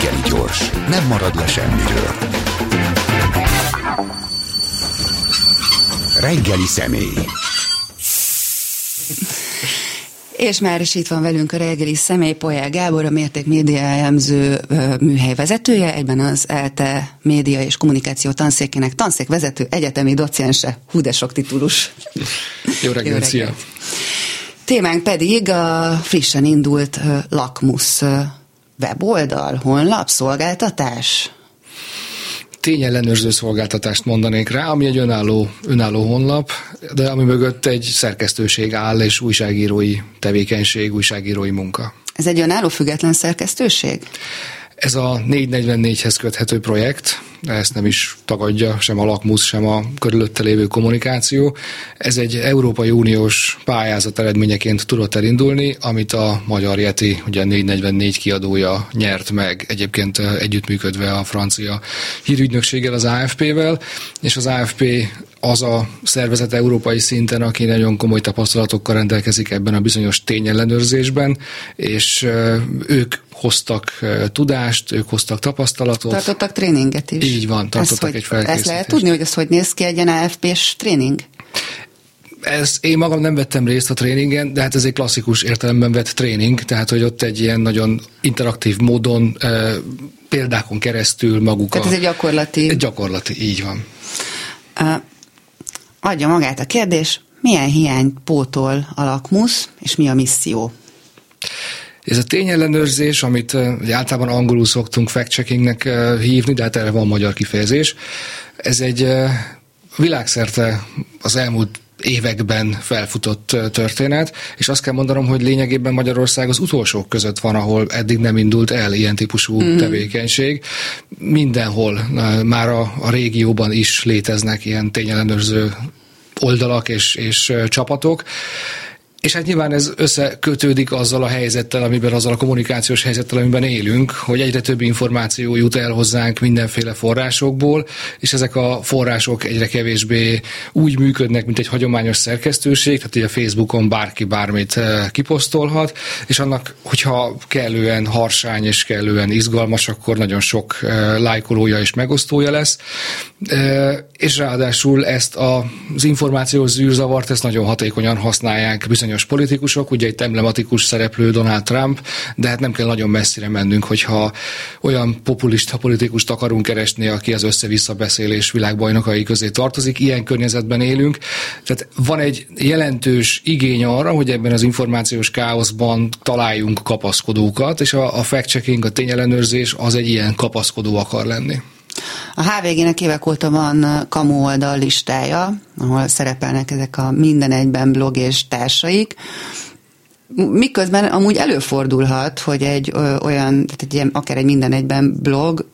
reggeli gyors, nem marad le semmiről. Reggeli személy. És már is itt van velünk a reggeli személy, Polyá Gábor, a Mérték Média elemző műhely vezetője, egyben az ELTE média és kommunikáció tanszékének tanszékvezető, egyetemi docense, hú de sok titulus. Jó reggelt, Jó reggelt. szia! Témánk pedig a frissen indult Lakmus weboldal, honlap, szolgáltatás tényellenőrző szolgáltatást mondanék rá, ami egy önálló, önálló honlap, de ami mögött egy szerkesztőség áll, és újságírói tevékenység, újságírói munka. Ez egy önálló független szerkesztőség? Ez a 444-hez köthető projekt, ezt nem is tagadja sem a lakmusz, sem a körülötte lévő kommunikáció. Ez egy Európai Uniós pályázat eredményeként tudott elindulni, amit a Magyar Yeti, ugye 444 kiadója nyert meg, egyébként együttműködve a francia hírügynökséggel, az AFP-vel, és az AFP az a szervezet európai szinten, aki nagyon komoly tapasztalatokkal rendelkezik ebben a bizonyos tényellenőrzésben, és ők hoztak tudást, ők hoztak tapasztalatot. Tartottak tréninget is. Így van, tartottak ezt, egy felkészítést. Ezt lehet tudni, hogy ez hogy néz ki egy ilyen AFP-s tréning? ez, én magam nem vettem részt a tréningen, de hát ez egy klasszikus értelemben vett tréning, tehát hogy ott egy ilyen nagyon interaktív módon, e, példákon keresztül maguk Tehát a, ez egy gyakorlati... Egy gyakorlati, így van. Adja magát a kérdés, milyen hiányt pótol a lakmusz, és mi a misszió? Ez a tényellenőrzés, amit általában angolul szoktunk fact-checkingnek hívni, de hát erre van magyar kifejezés, ez egy világszerte az elmúlt években felfutott történet, és azt kell mondanom, hogy lényegében Magyarország az utolsók között van, ahol eddig nem indult el ilyen típusú mm. tevékenység. Mindenhol már a, a régióban is léteznek ilyen tényellenőrző oldalak és, és csapatok. És hát nyilván ez összekötődik azzal a helyzettel, amiben, azzal a kommunikációs helyzettel, amiben élünk, hogy egyre több információ jut el hozzánk mindenféle forrásokból, és ezek a források egyre kevésbé úgy működnek, mint egy hagyományos szerkesztőség, tehát ugye a Facebookon bárki bármit eh, kiposztolhat, és annak, hogyha kellően harsány és kellően izgalmas, akkor nagyon sok eh, lájkolója és megosztója lesz. Eh, és ráadásul ezt az információs zűrzavart, ezt nagyon hatékonyan használják bizony bizonyos politikusok, ugye egy emblematikus szereplő Donald Trump, de hát nem kell nagyon messzire mennünk, hogyha olyan populista politikust akarunk keresni, aki az össze-vissza beszélés világbajnokai közé tartozik, ilyen környezetben élünk. Tehát van egy jelentős igény arra, hogy ebben az információs káoszban találjunk kapaszkodókat, és a, a fact-checking, a tényellenőrzés az egy ilyen kapaszkodó akar lenni. A HVG-nek évek óta van kamu oldal listája, ahol szerepelnek ezek a minden egyben blog és társaik, Miközben amúgy előfordulhat, hogy egy olyan, tehát egy ilyen, akár egy minden egyben blog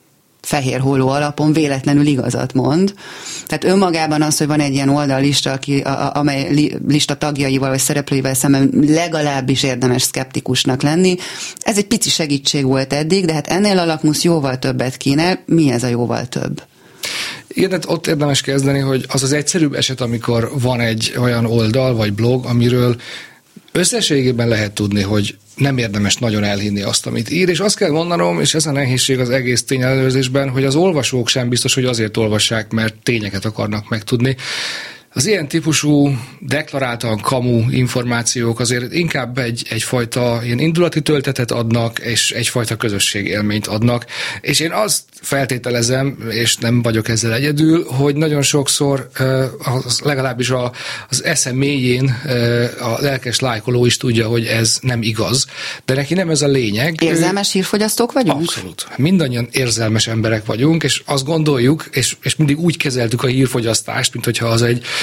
fehér hóló alapon véletlenül igazat mond. Tehát önmagában az, hogy van egy ilyen oldallista, aki, a, amely lista tagjaival vagy szereplőivel szemben legalábbis érdemes szkeptikusnak lenni, ez egy pici segítség volt eddig, de hát ennél a lakmusz jóval többet kéne. Mi ez a jóval több? Igen, ott érdemes kezdeni, hogy az az egyszerűbb eset, amikor van egy olyan oldal vagy blog, amiről összességében lehet tudni, hogy nem érdemes nagyon elhinni azt, amit ír, és azt kell mondanom, és ez a nehézség az egész tényelőzésben, hogy az olvasók sem biztos, hogy azért olvassák, mert tényeket akarnak megtudni. Az ilyen típusú deklaráltan kamu információk azért inkább egy, egyfajta ilyen indulati töltetet adnak, és egyfajta közösségélményt adnak. És én azt feltételezem, és nem vagyok ezzel egyedül, hogy nagyon sokszor az, legalábbis a, az eszem mélyén a lelkes lájkoló is tudja, hogy ez nem igaz. De neki nem ez a lényeg. Érzelmes hírfogyasztók vagyunk? Abszolút. Mindannyian érzelmes emberek vagyunk, és azt gondoljuk, és, és mindig úgy kezeltük a hírfogyasztást, mint hogyha az egy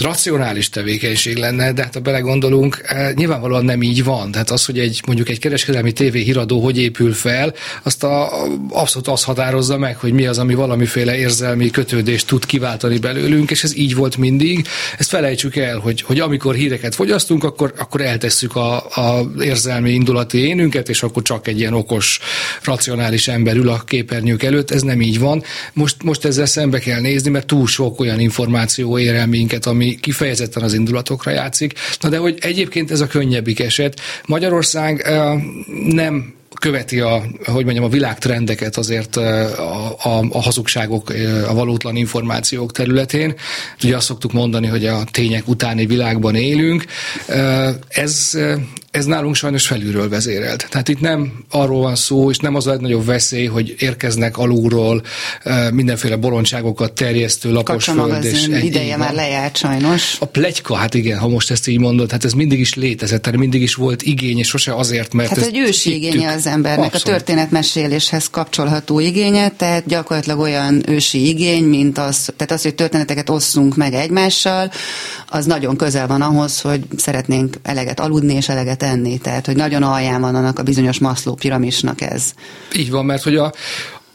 racionális tevékenység lenne, de hát ha belegondolunk, eh, nyilvánvalóan nem így van. Tehát az, hogy egy mondjuk egy kereskedelmi tévéhíradó hogy épül fel, azt a, abszolút azt határozza meg, hogy mi az, ami valamiféle érzelmi kötődést tud kiváltani belőlünk, és ez így volt mindig. Ezt felejtsük el, hogy, hogy amikor híreket fogyasztunk, akkor, akkor eltesszük a, a érzelmi indulati énünket, és akkor csak egy ilyen okos, racionális ember ül a képernyők előtt. Ez nem így van. Most, most ezzel szembe kell nézni, mert túl sok olyan információ ér el minket, ami kifejezetten az indulatokra játszik. Na de hogy egyébként ez a könnyebbik eset. Magyarország nem követi a, hogy mondjam, a világtrendeket azért a, a, a hazugságok, a valótlan információk területén. Ugye azt szoktuk mondani, hogy a tények utáni világban élünk. Ez, ez nálunk sajnos felülről vezérelt. Tehát itt nem arról van szó, és nem az a legnagyobb veszély, hogy érkeznek alulról mindenféle bolondságokat terjesztő lapos föld. És ideje már lejárt sajnos. A plegyka, hát igen, ha most ezt így mondod, hát ez mindig is létezett, tehát mindig is volt igény, és sose azért, mert Hát egy ősi igénye az embernek, Abszolút. a történetmeséléshez kapcsolható igénye, tehát gyakorlatilag olyan ősi igény, mint az, tehát az, hogy történeteket osszunk meg egymással, az nagyon közel van ahhoz, hogy szeretnénk eleget aludni és eleget enni. Tehát, hogy nagyon alján van annak a bizonyos Maszló piramisnak ez. Így van, mert hogy a,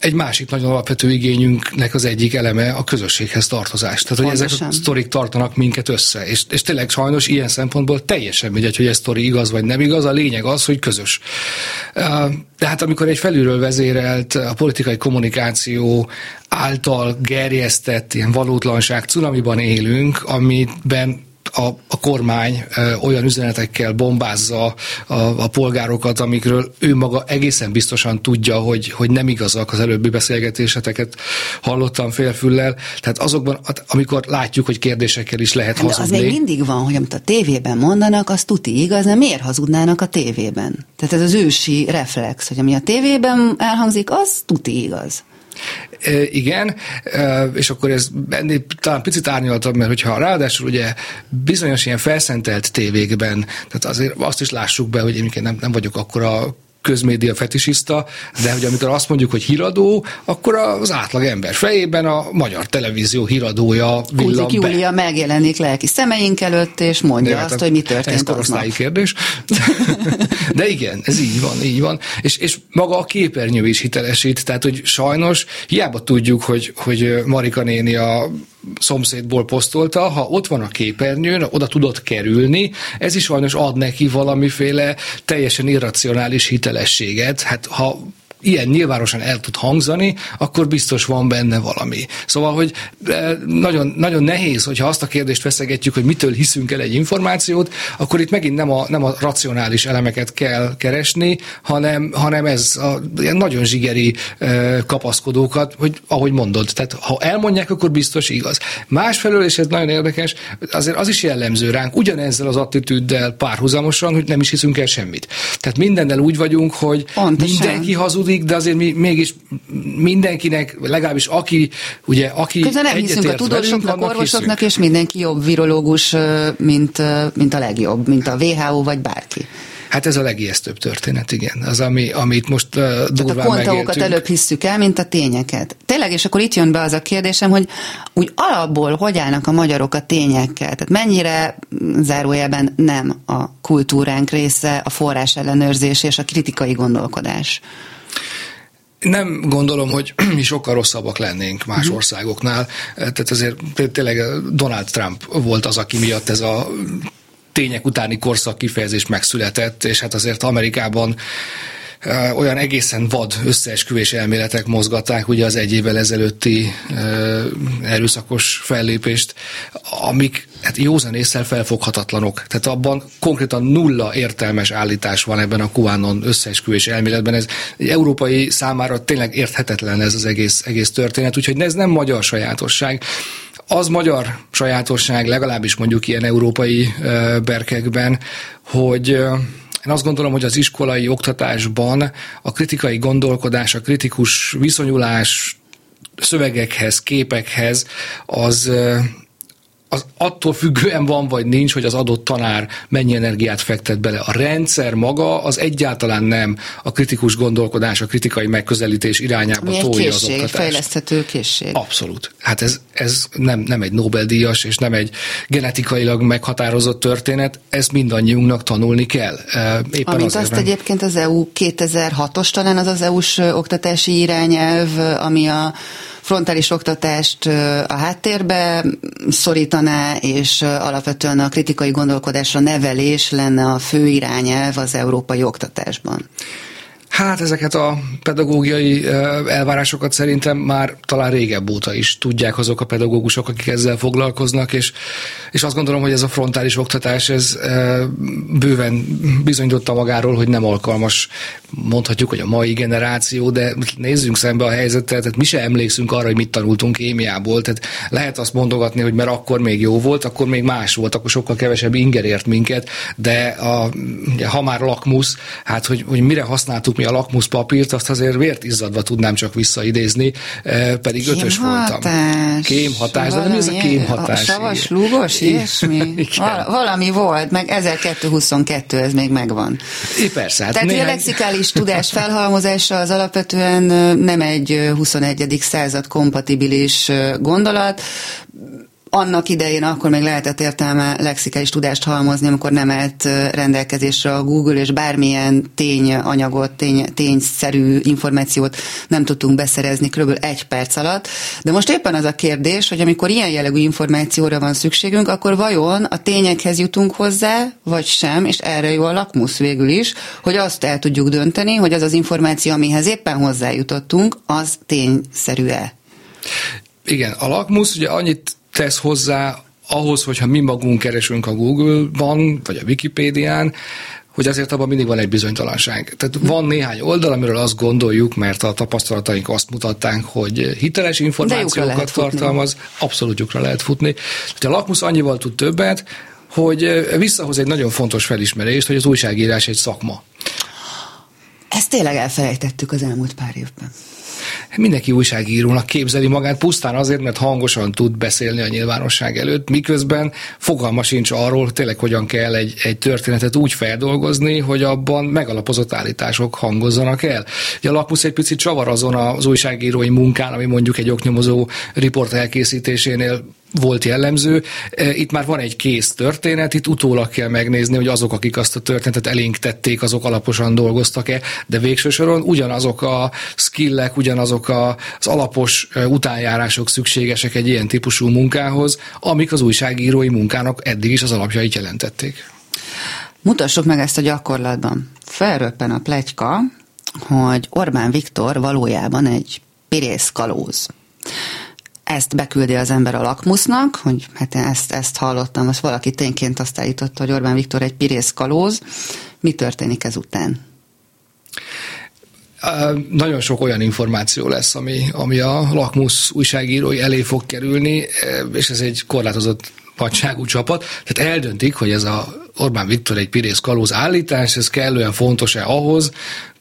egy másik nagyon alapvető igényünknek az egyik eleme a közösséghez tartozás. Tehát, hogy ezek a sztorik tartanak minket össze. És, és tényleg sajnos ilyen szempontból teljesen mindegy, hogy ez sztori igaz vagy nem igaz, a lényeg az, hogy közös. De hát amikor egy felülről vezérelt a politikai kommunikáció által gerjesztett ilyen valótlanság cunamiban élünk, amiben a, a kormány olyan üzenetekkel bombázza a, a polgárokat, amikről ő maga egészen biztosan tudja, hogy, hogy nem igazak az előbbi beszélgetéseteket hallottam félfüllel. Tehát azokban, amikor látjuk, hogy kérdésekkel is lehet hát hazudni. Az még mindig van, hogy amit a tévében mondanak, az tuti igaz, de miért hazudnának a tévében? Tehát ez az ősi reflex, hogy ami a tévében elhangzik, az tuti igaz. Igen, és akkor ez ennél talán picit árnyaltabb, mert hogyha ráadásul ugye bizonyos ilyen felszentelt tévékben, tehát azért azt is lássuk be, hogy én nem, nem vagyok akkor a közmédia fetisista, de hogy amikor azt mondjuk, hogy híradó, akkor az átlag ember fejében a magyar televízió híradója villan Kulzik be. Júlia megjelenik lelki szemeink előtt, és mondja de, azt, hát, hogy mi történt Ez korosztályi kérdés. De igen, ez így van, így van. És, és maga a képernyő is hitelesít, tehát hogy sajnos hiába tudjuk, hogy, hogy Marika néni a szomszédból posztolta, ha ott van a képernyőn, oda tudott kerülni, ez is sajnos ad neki valamiféle teljesen irracionális hitelességet. Hát ha ilyen nyilvánosan el tud hangzani, akkor biztos van benne valami. Szóval, hogy e, nagyon, nagyon nehéz, hogyha azt a kérdést feszegetjük, hogy mitől hiszünk el egy információt, akkor itt megint nem a, nem a racionális elemeket kell keresni, hanem, hanem ez a ilyen nagyon zsigeri e, kapaszkodókat, hogy ahogy mondod, tehát ha elmondják, akkor biztos igaz. Másfelől, és ez nagyon érdekes, azért az is jellemző ránk, ugyanezzel az attitűddel párhuzamosan, hogy nem is hiszünk el semmit. Tehát mindennel úgy vagyunk, hogy Pontosan. mindenki hazudik, hazudik, de azért mi mégis mindenkinek, legalábbis aki, ugye, aki Közben nem hiszünk a tudósoknak, orvosoknak, hiszünk. és mindenki jobb virológus, mint, mint a legjobb, mint a WHO vagy bárki. Hát ez a legijesztőbb történet, igen. Az, ami, amit most uh, durván a kontaókat előbb hisszük el, mint a tényeket. Tényleg, és akkor itt jön be az a kérdésem, hogy úgy alapból hogy állnak a magyarok a tényekkel? Tehát mennyire zárójelben nem a kultúránk része a forrás ellenőrzés és a kritikai gondolkodás? Nem gondolom, hogy mi sokkal rosszabbak lennénk más uh-huh. országoknál. Tehát azért tényleg Donald Trump volt az, aki miatt ez a tények utáni korszak kifejezés megszületett, és hát azért Amerikában olyan egészen vad összeesküvés elméletek mozgatták ugye az egy évvel ezelőtti erőszakos fellépést, amik hát józan észre felfoghatatlanok. Tehát abban konkrétan nulla értelmes állítás van ebben a QAnon összeesküvés elméletben. Ez egy európai számára tényleg érthetetlen ez az egész, egész történet, úgyhogy ez nem magyar sajátosság. Az magyar sajátosság, legalábbis mondjuk ilyen európai berkekben, hogy én azt gondolom, hogy az iskolai oktatásban a kritikai gondolkodás, a kritikus viszonyulás szövegekhez, képekhez az az attól függően van vagy nincs, hogy az adott tanár mennyi energiát fektet bele. A rendszer maga az egyáltalán nem a kritikus gondolkodás, a kritikai megközelítés irányába Mi tolja készség, az oktatást. fejleszthető készség. Abszolút. Hát ez, ez nem, nem egy Nobel-díjas, és nem egy genetikailag meghatározott történet, ezt mindannyiunknak tanulni kell. Éppen Amint azt nem... egyébként az EU 2006-os talán az az EU-s oktatási irányelv, ami a frontális oktatást a háttérbe szorítaná, és alapvetően a kritikai gondolkodásra nevelés lenne a fő irányelv az európai oktatásban. Hát ezeket a pedagógiai elvárásokat szerintem már talán régebb óta is tudják azok a pedagógusok, akik ezzel foglalkoznak, és, és azt gondolom, hogy ez a frontális oktatás, ez bőven bizonyította magáról, hogy nem alkalmas, mondhatjuk, hogy a mai generáció, de nézzünk szembe a helyzettel, tehát mi se emlékszünk arra, hogy mit tanultunk kémiából, tehát lehet azt mondogatni, hogy mert akkor még jó volt, akkor még más volt, akkor sokkal kevesebb inger ért minket, de a, ha már lakmusz, hát hogy, hogy mire használtuk mi a lakmuszpapírt, azt azért vért izzadva tudnám csak visszaidézni, eh, pedig Kém ötös voltam. Kémhatás, de nem ez a kémhatás. A savas lúgos, ilyesmi? Val- valami volt, meg 1222 ez még megvan. É, persze. Hát Tehát néhány... a lexikális tudás felhalmozása az alapvetően nem egy 21. század kompatibilis gondolat, annak idején akkor még lehetett értelme lexikális tudást halmozni, amikor nem állt rendelkezésre a Google, és bármilyen tényanyagot, tény, tényszerű információt nem tudtunk beszerezni kb. egy perc alatt. De most éppen az a kérdés, hogy amikor ilyen jellegű információra van szükségünk, akkor vajon a tényekhez jutunk hozzá, vagy sem, és erre jó a lakmusz végül is, hogy azt el tudjuk dönteni, hogy az az információ, amihez éppen hozzájutottunk, az tényszerű-e. Igen, a lakmusz ugye annyit tesz hozzá ahhoz, hogyha mi magunk keresünk a Google-ban, vagy a Wikipédián, hogy azért abban mindig van egy bizonytalanság. Tehát van néhány oldal, amiről azt gondoljuk, mert a tapasztalataink azt mutatták, hogy hiteles információkat tartalmaz, abszolút lyukra lehet futni. Tehát a lakmusz annyival tud többet, hogy visszahoz egy nagyon fontos felismerést, hogy az újságírás egy szakma. Ezt tényleg elfelejtettük az elmúlt pár évben mindenki újságírónak képzeli magát pusztán azért, mert hangosan tud beszélni a nyilvánosság előtt, miközben fogalma sincs arról, tényleg hogyan kell egy, egy történetet úgy feldolgozni, hogy abban megalapozott állítások hangozzanak el. Ugye a Lakmusz egy picit csavar azon az újságírói munkán, ami mondjuk egy oknyomozó riport elkészítésénél volt jellemző. E, itt már van egy kész történet, itt utólag kell megnézni, hogy azok, akik azt a történetet elénk tették, azok alaposan dolgoztak-e, de végső soron ugyanazok a skillek, ugyanazok az alapos e, utánjárások szükségesek egy ilyen típusú munkához, amik az újságírói munkának eddig is az alapjait jelentették. Mutassuk meg ezt a gyakorlatban. Felröppen a plegyka, hogy Orbán Viktor valójában egy pirész kalóz ezt beküldi az ember a lakmusznak, hogy hát ezt, ezt hallottam, azt valaki tényként azt állította, hogy Orbán Viktor egy pirész kalóz. Mi történik ezután? Nagyon sok olyan információ lesz, ami, ami a lakmusz újságírói elé fog kerülni, és ez egy korlátozott nagyságú csapat, tehát eldöntik, hogy ez a Orbán Viktor egy pirész kalóz állítás, ez kellően fontos-e ahhoz,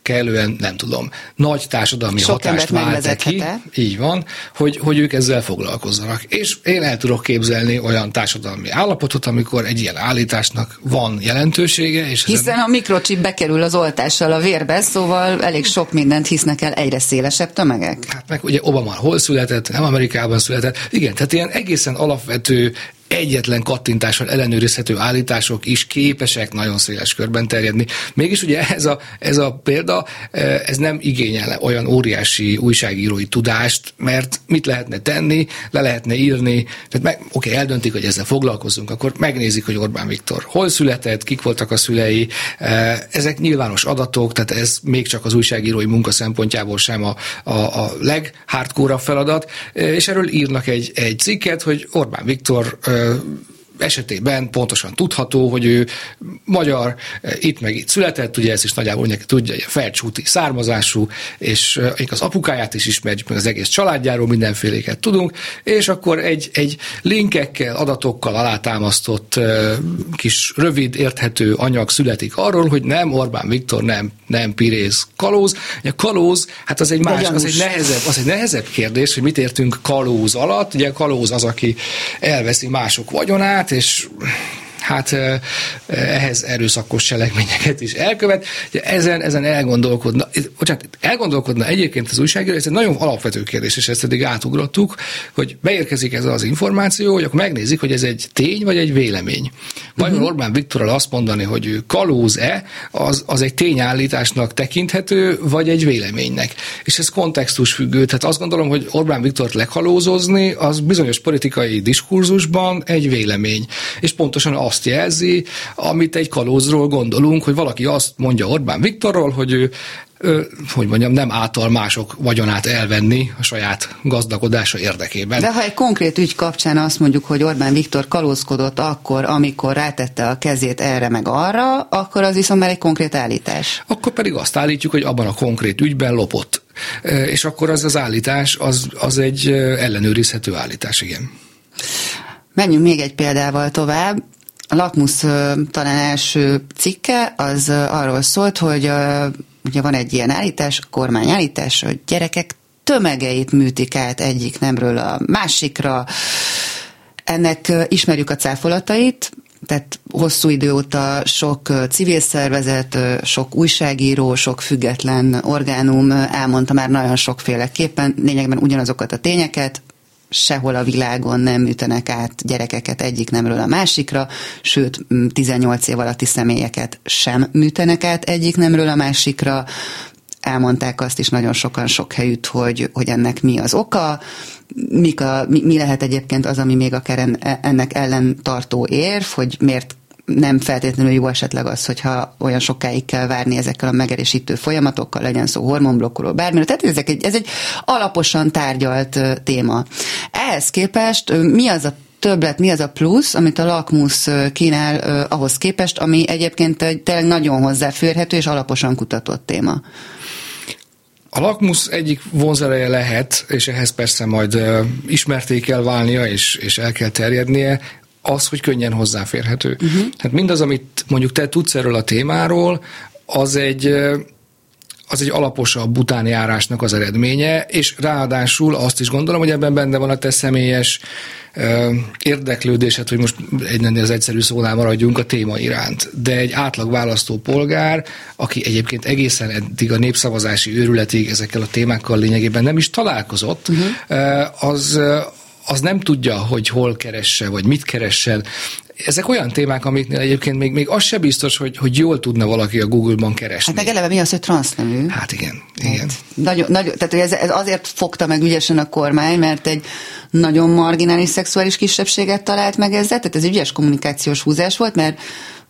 kellően, nem tudom, nagy társadalmi Sok hatást vált ki, így van, hogy, hogy ők ezzel foglalkozzanak. És én el tudok képzelni olyan társadalmi állapotot, amikor egy ilyen állításnak van jelentősége. És Hiszen ezen... a mikrocsip bekerül az oltással a vérbe, szóval elég sok mindent hisznek el egyre szélesebb tömegek. Hát meg ugye Obama hol született, nem Amerikában született. Igen, tehát ilyen egészen alapvető egyetlen kattintással ellenőrizhető állítások is képesek nagyon széles körben terjedni. Mégis ugye ez a, ez a példa, eh, ez nem igényel olyan óriási újságírói tudást, mert mit lehetne tenni, le lehetne írni, tehát meg, oké, eldöntik, hogy ezzel foglalkozunk, akkor megnézik, hogy Orbán Viktor hol született, kik voltak a szülei, eh, ezek nyilvános adatok, tehát ez még csak az újságírói munka szempontjából sem a, a, a leghardcore feladat, eh, és erről írnak egy, egy cikket, hogy Orbán Viktor 嗯 esetében pontosan tudható, hogy ő magyar, itt meg itt született, ugye ezt is nagyjából neki tudja, felcsúti származású, és az apukáját is ismerjük, meg az egész családjáról mindenféléket tudunk, és akkor egy, egy linkekkel, adatokkal alátámasztott kis rövid, érthető anyag születik arról, hogy nem Orbán Viktor, nem, nem Pirész kalóz. A kalóz, hát az egy más, az egy, nehezebb, az egy nehezebb kérdés, hogy mit értünk kalóz alatt. Ugye kalóz az, aki elveszi mások vagyonát, és hát ehhez erőszakos cselekményeket is elkövet. Ezen, ezen elgondolkodna, bocsánat, elgondolkodna egyébként az újságíró, ez egy nagyon alapvető kérdés, és ezt eddig átugrottuk, hogy beérkezik ez az információ, hogy akkor megnézik, hogy ez egy tény vagy egy vélemény. Vajon uh-huh. Orbán Viktorral azt mondani, hogy ő kalóz-e, az, az egy tényállításnak tekinthető, vagy egy véleménynek. És ez kontextus függő. Tehát azt gondolom, hogy Orbán Viktort lekalózozni, az bizonyos politikai diskurzusban egy vélemény. És pontosan azt jelzi, amit egy kalózról gondolunk, hogy valaki azt mondja Orbán Viktorról, hogy ő hogy mondjam, nem által mások vagyonát elvenni a saját gazdagodása érdekében. De ha egy konkrét ügy kapcsán azt mondjuk, hogy Orbán Viktor kalózkodott akkor, amikor rátette a kezét erre meg arra, akkor az viszont már egy konkrét állítás. Akkor pedig azt állítjuk, hogy abban a konkrét ügyben lopott. És akkor az az állítás, az, az egy ellenőrizhető állítás, igen. Menjünk még egy példával tovább. A Lakmusz talán első cikke az arról szólt, hogy ugye van egy ilyen állítás, kormány állítás, hogy gyerekek tömegeit műtik át egyik nemről a másikra. Ennek ismerjük a cáfolatait, tehát hosszú idő óta sok civil szervezet, sok újságíró, sok független orgánum elmondta már nagyon sokféleképpen, lényegben ugyanazokat a tényeket, sehol a világon nem műtenek át gyerekeket egyik nemről a másikra, sőt 18 év alatti személyeket sem műtenek át egyik nemről a másikra, elmondták azt is nagyon sokan sok helyütt, hogy, hogy ennek mi az oka, mik a, mi, mi lehet egyébként az, ami még akár ennek ellen tartó érv, hogy miért nem feltétlenül jó esetleg az, hogyha olyan sokáig kell várni ezekkel a megerősítő folyamatokkal, legyen szó hormonblokkoló, bármire. Tehát ezek egy, ez egy alaposan tárgyalt téma. Ehhez képest mi az a többlet, mi az a plusz, amit a lakmusz kínál uh, ahhoz képest, ami egyébként egy tényleg nagyon hozzáférhető és alaposan kutatott téma. A lakmusz egyik vonzereje lehet, és ehhez persze majd uh, ismerté kell válnia, és, és el kell terjednie, az, hogy könnyen hozzáférhető. Uh-huh. Hát mindaz, amit mondjuk te tudsz erről a témáról, az egy az egy alaposabb utánjárásnak az eredménye, és ráadásul azt is gondolom, hogy ebben benne van a te személyes ö, érdeklődésed, hogy most egy az egyszerű szónál maradjunk a téma iránt. De egy átlag választó polgár, aki egyébként egészen eddig a népszavazási őrületig ezekkel a témákkal lényegében nem is találkozott, uh-huh. az az nem tudja, hogy hol keresse, vagy mit keressen. Ezek olyan témák, amiknél egyébként még, még az se biztos, hogy, hogy jól tudna valaki a Google-ban keresni. Hát meg eleve mi az, hogy transznemű? Hát igen, igen. Hát, nagyon, nagyon, tehát ez, ez azért fogta meg ügyesen a kormány, mert egy nagyon marginális szexuális kisebbséget talált meg ezzel, tehát ez ügyes kommunikációs húzás volt, mert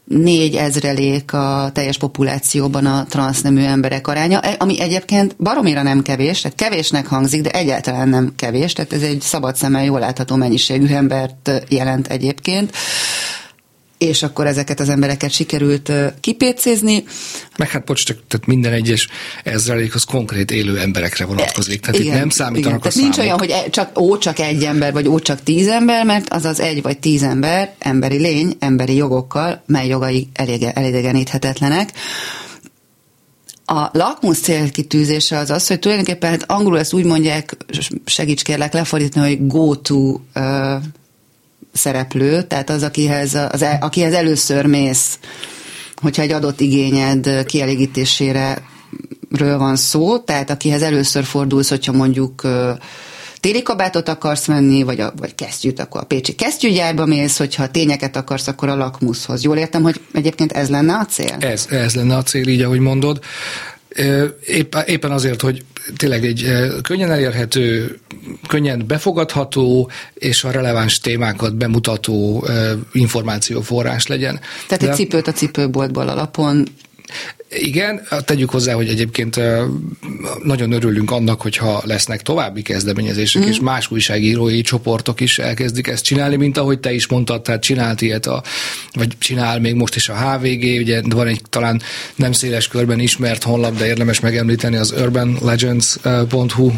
négy ezrelék a teljes populációban a transznemű emberek aránya, e, ami egyébként baromira nem kevés, tehát kevésnek hangzik, de egyáltalán nem kevés, tehát ez egy szabad szemmel jól látható mennyiségű embert jelent egyébként és akkor ezeket az embereket sikerült kipécézni. Meg hát bocs, csak tehát minden egyes ezrelék az konkrét élő emberekre vonatkozik. Tehát igen, itt nem számítanak igen. a számok. Nincs olyan, hogy e, csak, ó, csak egy ember, vagy ó, csak tíz ember, mert az az egy vagy tíz ember, emberi lény, emberi jogokkal, mely jogai elidegeníthetetlenek. A lakmus célkitűzése az az, hogy tulajdonképpen hát angolul ezt úgy mondják, segíts kérlek lefordítani, hogy go to uh, szereplő, tehát az, akihez, az, akihez először mész, hogyha egy adott igényed kielégítésére ről van szó, tehát akihez először fordulsz, hogyha mondjuk téli kabátot akarsz venni, vagy, a, vagy kesztyűt, akkor a Pécsi kesztyűgyárba mész, hogyha tényeket akarsz, akkor a lakmuszhoz. Jól értem, hogy egyébként ez lenne a cél? Ez, ez lenne a cél, így ahogy mondod. Épp, éppen azért, hogy tényleg egy könnyen elérhető, könnyen befogadható és a releváns témákat bemutató információforrás legyen. Tehát De, egy cipőt a cipőboltból alapon igen, tegyük hozzá, hogy egyébként nagyon örülünk annak, hogyha lesznek további kezdeményezések, mm. és más újságírói csoportok is elkezdik ezt csinálni, mint ahogy te is mondtad, tehát csinált ilyet, a, vagy csinál még most is a HVG, ugye van egy talán nem széles körben ismert honlap, de érdemes megemlíteni az urbanlegends.hu,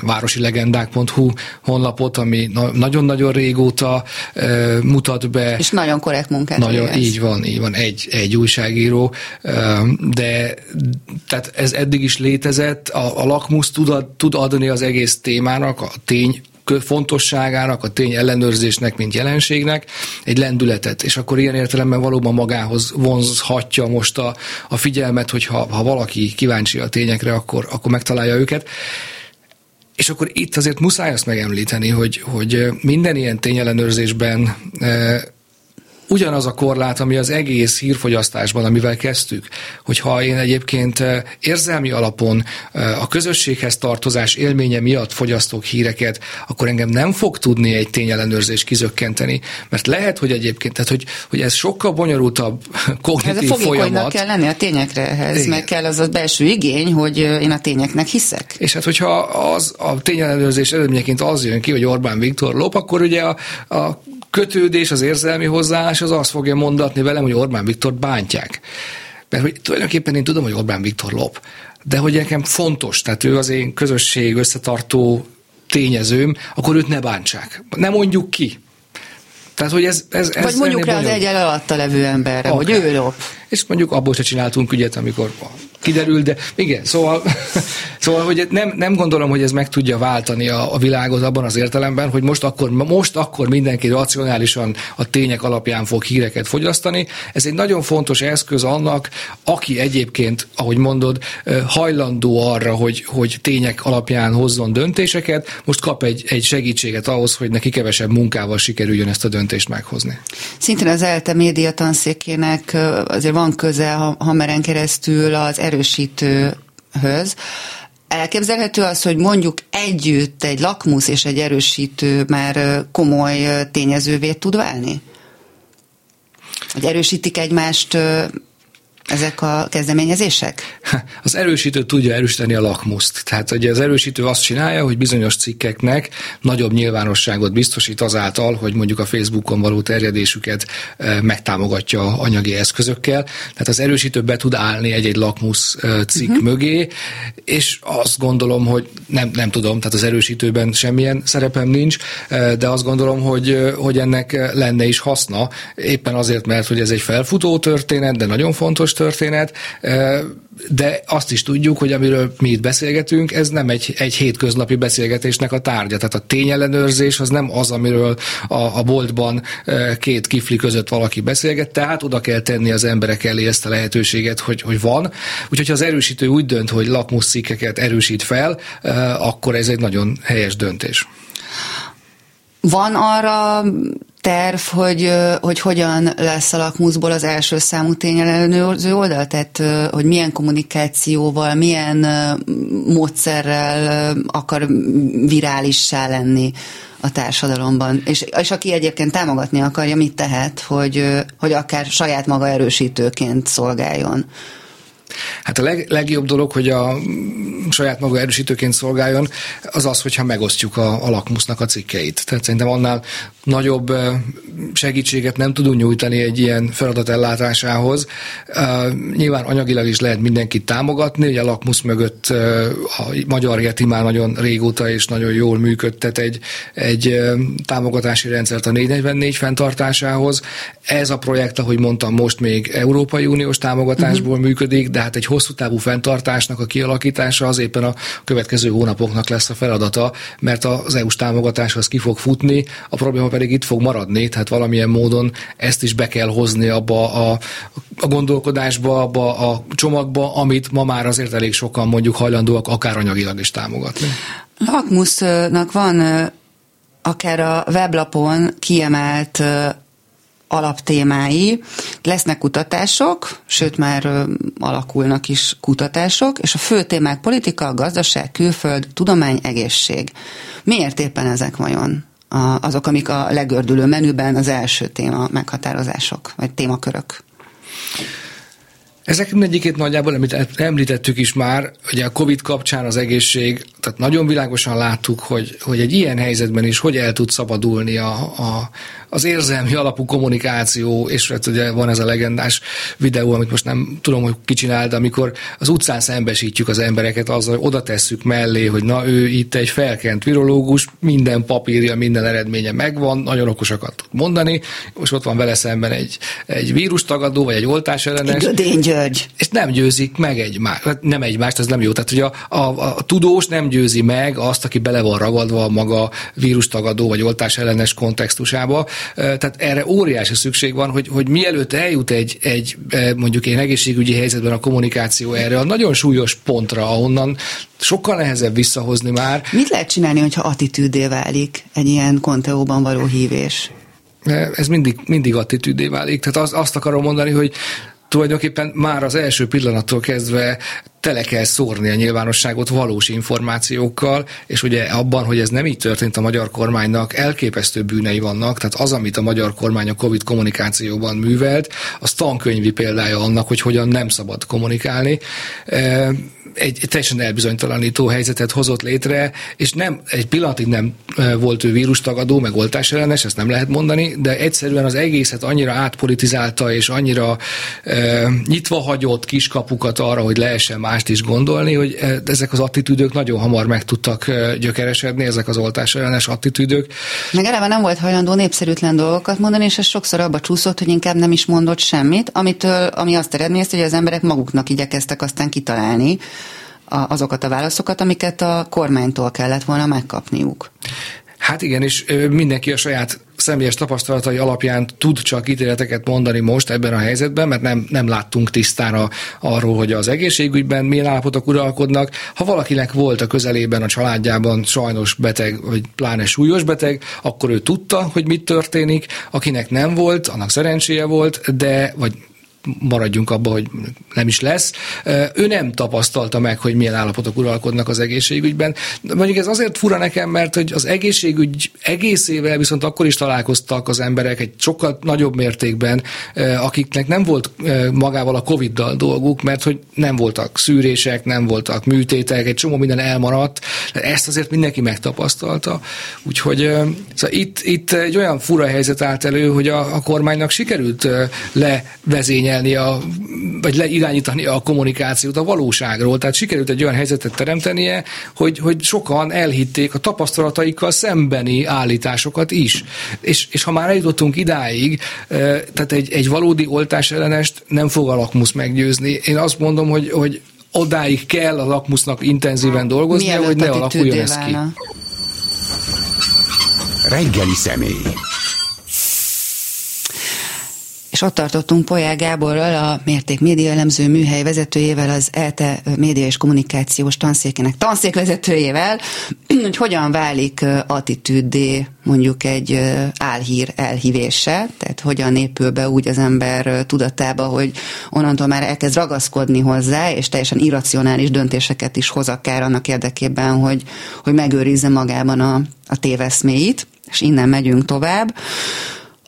városi legendák.hu honlapot, ami nagyon-nagyon régóta uh, mutat be. És nagyon korrekt munkát Nagyon, végez. így van, így van, egy, egy újságíró, uh, de tehát ez eddig is létezett, a, a lakmusz tud, tud adni az egész témának, a tény fontosságának, a tény ellenőrzésnek, mint jelenségnek egy lendületet, és akkor ilyen értelemben valóban magához vonzhatja most a, a figyelmet, hogy ha, valaki kíváncsi a tényekre, akkor, akkor megtalálja őket. És akkor itt azért muszáj azt megemlíteni, hogy, hogy minden ilyen tényellenőrzésben ugyanaz a korlát, ami az egész hírfogyasztásban, amivel kezdtük, hogyha én egyébként érzelmi alapon a közösséghez tartozás élménye miatt fogyasztok híreket, akkor engem nem fog tudni egy tényellenőrzés kizökkenteni, mert lehet, hogy egyébként, tehát hogy, hogy ez sokkal bonyolultabb kognitív ez a folyamat. kell lenni a tényekre ehhez, meg kell az a belső igény, hogy én a tényeknek hiszek. És hát, hogyha az a tényellenőrzés eredményeként az jön ki, hogy Orbán Viktor lop, akkor ugye a, a kötődés, az érzelmi hozzáállás az azt fogja mondatni velem, hogy Orbán Viktor bántják. Mert hogy tulajdonképpen én tudom, hogy Orbán Viktor lop, de hogy nekem fontos, tehát ő az én közösség összetartó tényezőm, akkor őt ne bántsák. Ne mondjuk ki. Tehát, hogy ez, ez, ez Vagy mondjuk rá az egyel alatta levő emberre, okay. hogy ő lop. És mondjuk abból se csináltunk ügyet, amikor kiderül, de igen, szóval, szóval hogy nem, nem gondolom, hogy ez meg tudja váltani a, a világot abban az értelemben, hogy most akkor, most akkor mindenki racionálisan a tények alapján fog híreket fogyasztani. Ez egy nagyon fontos eszköz annak, aki egyébként, ahogy mondod, hajlandó arra, hogy, hogy tények alapján hozzon döntéseket, most kap egy, egy segítséget ahhoz, hogy neki kevesebb munkával sikerüljön ezt a döntést meghozni. Szintén az ELTE média tanszékének azért van köze Hameren keresztül az erősítőhöz. Elképzelhető az, hogy mondjuk együtt egy lakmusz és egy erősítő már komoly tényezővé tud válni? Hogy erősítik egymást ezek a kezdeményezések? Az erősítő tudja erősíteni a lakmuszt. Tehát ugye az erősítő azt csinálja, hogy bizonyos cikkeknek nagyobb nyilvánosságot biztosít azáltal, hogy mondjuk a Facebookon való terjedésüket e, megtámogatja anyagi eszközökkel. Tehát az erősítő be tud állni egy-egy lakmusz e, cikk uh-huh. mögé, és azt gondolom, hogy nem, nem tudom, tehát az erősítőben semmilyen szerepem nincs, e, de azt gondolom, hogy, hogy ennek lenne is haszna, éppen azért, mert hogy ez egy felfutó történet, de nagyon fontos történet, de azt is tudjuk, hogy amiről mi itt beszélgetünk, ez nem egy, egy hétköznapi beszélgetésnek a tárgya. Tehát a tényellenőrzés az nem az, amiről a, a boltban két kifli között valaki beszélget, tehát oda kell tenni az emberek elé ezt a lehetőséget, hogy, hogy van. Úgyhogy ha az erősítő úgy dönt, hogy lakmuszcikkeket erősít fel, akkor ez egy nagyon helyes döntés. Van arra terv, hogy, hogy hogyan lesz a lakmuszból az első számú tényellenőrző oldal? Tehát, hogy milyen kommunikációval, milyen módszerrel akar virálissá lenni a társadalomban. És, és aki egyébként támogatni akarja, mit tehet, hogy, hogy akár saját maga erősítőként szolgáljon? Hát a leg, legjobb dolog, hogy a saját maga erősítőként szolgáljon, az az, hogyha megosztjuk a, a lakmusznak a cikkeit. Tehát szerintem annál nagyobb segítséget nem tudunk nyújtani egy ilyen feladat ellátásához. Nyilván anyagilag is lehet mindenkit támogatni, ugye a lakmusz mögött a Magyar Geti már nagyon régóta és nagyon jól működtet egy, egy támogatási rendszert a 444 fenntartásához. Ez a projekt, ahogy mondtam, most még Európai Uniós támogatásból uh-huh. működik, de hát egy hosszú távú fenntartásnak a kialakítása az éppen a következő hónapoknak lesz a feladata, mert az EU-s támogatás az ki fog futni, a probléma pedig itt fog maradni, tehát valamilyen módon ezt is be kell hozni abba a, a gondolkodásba, abba a csomagba, amit ma már azért elég sokan mondjuk hajlandóak akár anyagilag is támogatni. Lakmusznak van akár a weblapon kiemelt alaptémái. Lesznek kutatások, sőt már alakulnak is kutatások, és a fő témák politika, gazdaság, külföld, tudomány, egészség. Miért éppen ezek vajon? Azok, amik a legördülő menüben az első téma meghatározások, vagy témakörök. Ezek mindegyikét nagyjából, amit említettük is már, hogy a Covid kapcsán az egészség, tehát nagyon világosan láttuk, hogy, hogy egy ilyen helyzetben is hogy el tud szabadulni a, a, az érzelmi alapú kommunikáció, és hát ugye van ez a legendás videó, amit most nem tudom, hogy ki csinál, de amikor az utcán szembesítjük az embereket azzal, hogy oda tesszük mellé, hogy na ő itt egy felkent virológus, minden papírja, minden eredménye megvan, nagyon okosakat tud mondani, most ott van vele szemben egy, egy vírustagadó, vagy egy oltás ellenes. Egy György. És nem győzik meg egymást, hát nem egymást, ez nem jó. Tehát, hogy a, a, a tudós nem győzi meg azt, aki bele van ragadva a maga vírustagadó, vagy oltás ellenes kontextusába, tehát erre óriási szükség van, hogy, hogy mielőtt eljut egy, egy mondjuk egy egészségügyi helyzetben a kommunikáció erre a nagyon súlyos pontra, ahonnan sokkal nehezebb visszahozni már. Mit lehet csinálni, hogyha attitűdé válik egy ilyen konteóban való hívés? ez mindig, mindig attitűdé válik. Tehát az, azt akarom mondani, hogy tulajdonképpen már az első pillanattól kezdve tele kell szórni a nyilvánosságot valós információkkal, és ugye abban, hogy ez nem így történt a magyar kormánynak, elképesztő bűnei vannak, tehát az, amit a magyar kormány a Covid kommunikációban művelt, az tankönyvi példája annak, hogy hogyan nem szabad kommunikálni egy teljesen elbizonytalanító helyzetet hozott létre, és nem, egy pillanatig nem volt ő vírustagadó, meg oltásellenes, ezt nem lehet mondani, de egyszerűen az egészet annyira átpolitizálta, és annyira e, nyitva hagyott kiskapukat arra, hogy lehessen mást is gondolni, hogy ezek az attitűdök nagyon hamar meg tudtak gyökeresedni, ezek az oltásellenes attitűdök. Meg eleve nem volt hajlandó népszerűtlen dolgokat mondani, és ez sokszor abba csúszott, hogy inkább nem is mondott semmit, amitől, ami azt eredményezte, hogy az emberek maguknak igyekeztek aztán kitalálni, azokat a válaszokat, amiket a kormánytól kellett volna megkapniuk. Hát igen, és mindenki a saját személyes tapasztalatai alapján tud csak ítéleteket mondani most ebben a helyzetben, mert nem, nem láttunk tisztára arról, hogy az egészségügyben milyen állapotok uralkodnak. Ha valakinek volt a közelében, a családjában sajnos beteg, vagy pláne súlyos beteg, akkor ő tudta, hogy mit történik. Akinek nem volt, annak szerencséje volt, de, vagy maradjunk abba, hogy nem is lesz. Ő nem tapasztalta meg, hogy milyen állapotok uralkodnak az egészségügyben. Mondjuk ez azért fura nekem, mert hogy az egészségügy egészével viszont akkor is találkoztak az emberek egy sokkal nagyobb mértékben, akiknek nem volt magával a Covid-dal dolguk, mert hogy nem voltak szűrések, nem voltak műtétek, egy csomó minden elmaradt. Ezt azért mindenki megtapasztalta. Úgyhogy szóval itt, itt egy olyan fura helyzet állt elő, hogy a, a kormánynak sikerült levezényelni vezényelni, a, vagy leirányítani a kommunikációt a valóságról. Tehát sikerült egy olyan helyzetet teremtenie, hogy, hogy sokan elhitték a tapasztalataikkal szembeni állításokat is. És, és ha már eljutottunk idáig, tehát egy, egy valódi oltás ellenest nem fog a lakmusz meggyőzni. Én azt mondom, hogy, hogy odáig kell a lakmusznak intenzíven dolgozni, hogy ne alakuljon ez ki. Reggeli személy és ott tartottunk Polyá Gáborral, a Mérték Média elemző műhely vezetőjével, az ELTE média és kommunikációs tanszékének tanszékvezetőjével, hogy hogyan válik attitűddé mondjuk egy álhír elhívése, tehát hogyan épül be úgy az ember tudatába, hogy onnantól már elkezd ragaszkodni hozzá, és teljesen irracionális döntéseket is hoz akár annak érdekében, hogy, hogy megőrizze magában a, a téveszméit, és innen megyünk tovább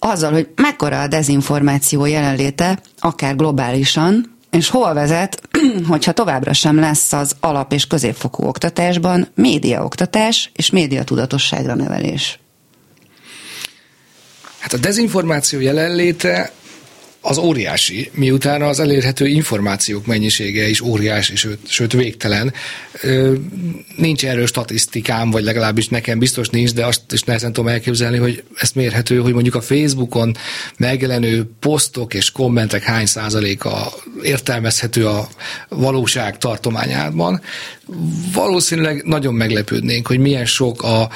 azzal, hogy mekkora a dezinformáció jelenléte, akár globálisan, és hol vezet, hogyha továbbra sem lesz az alap- és középfokú oktatásban médiaoktatás és médiatudatosságra nevelés? Hát a dezinformáció jelenléte az óriási, miután az elérhető információk mennyisége is óriási, sőt, sőt végtelen. Nincs erről statisztikám, vagy legalábbis nekem biztos nincs, de azt is nehezen tudom elképzelni, hogy ezt mérhető, hogy mondjuk a Facebookon megjelenő posztok és kommentek hány százaléka értelmezhető a valóság tartományában. Valószínűleg nagyon meglepődnénk, hogy milyen sok a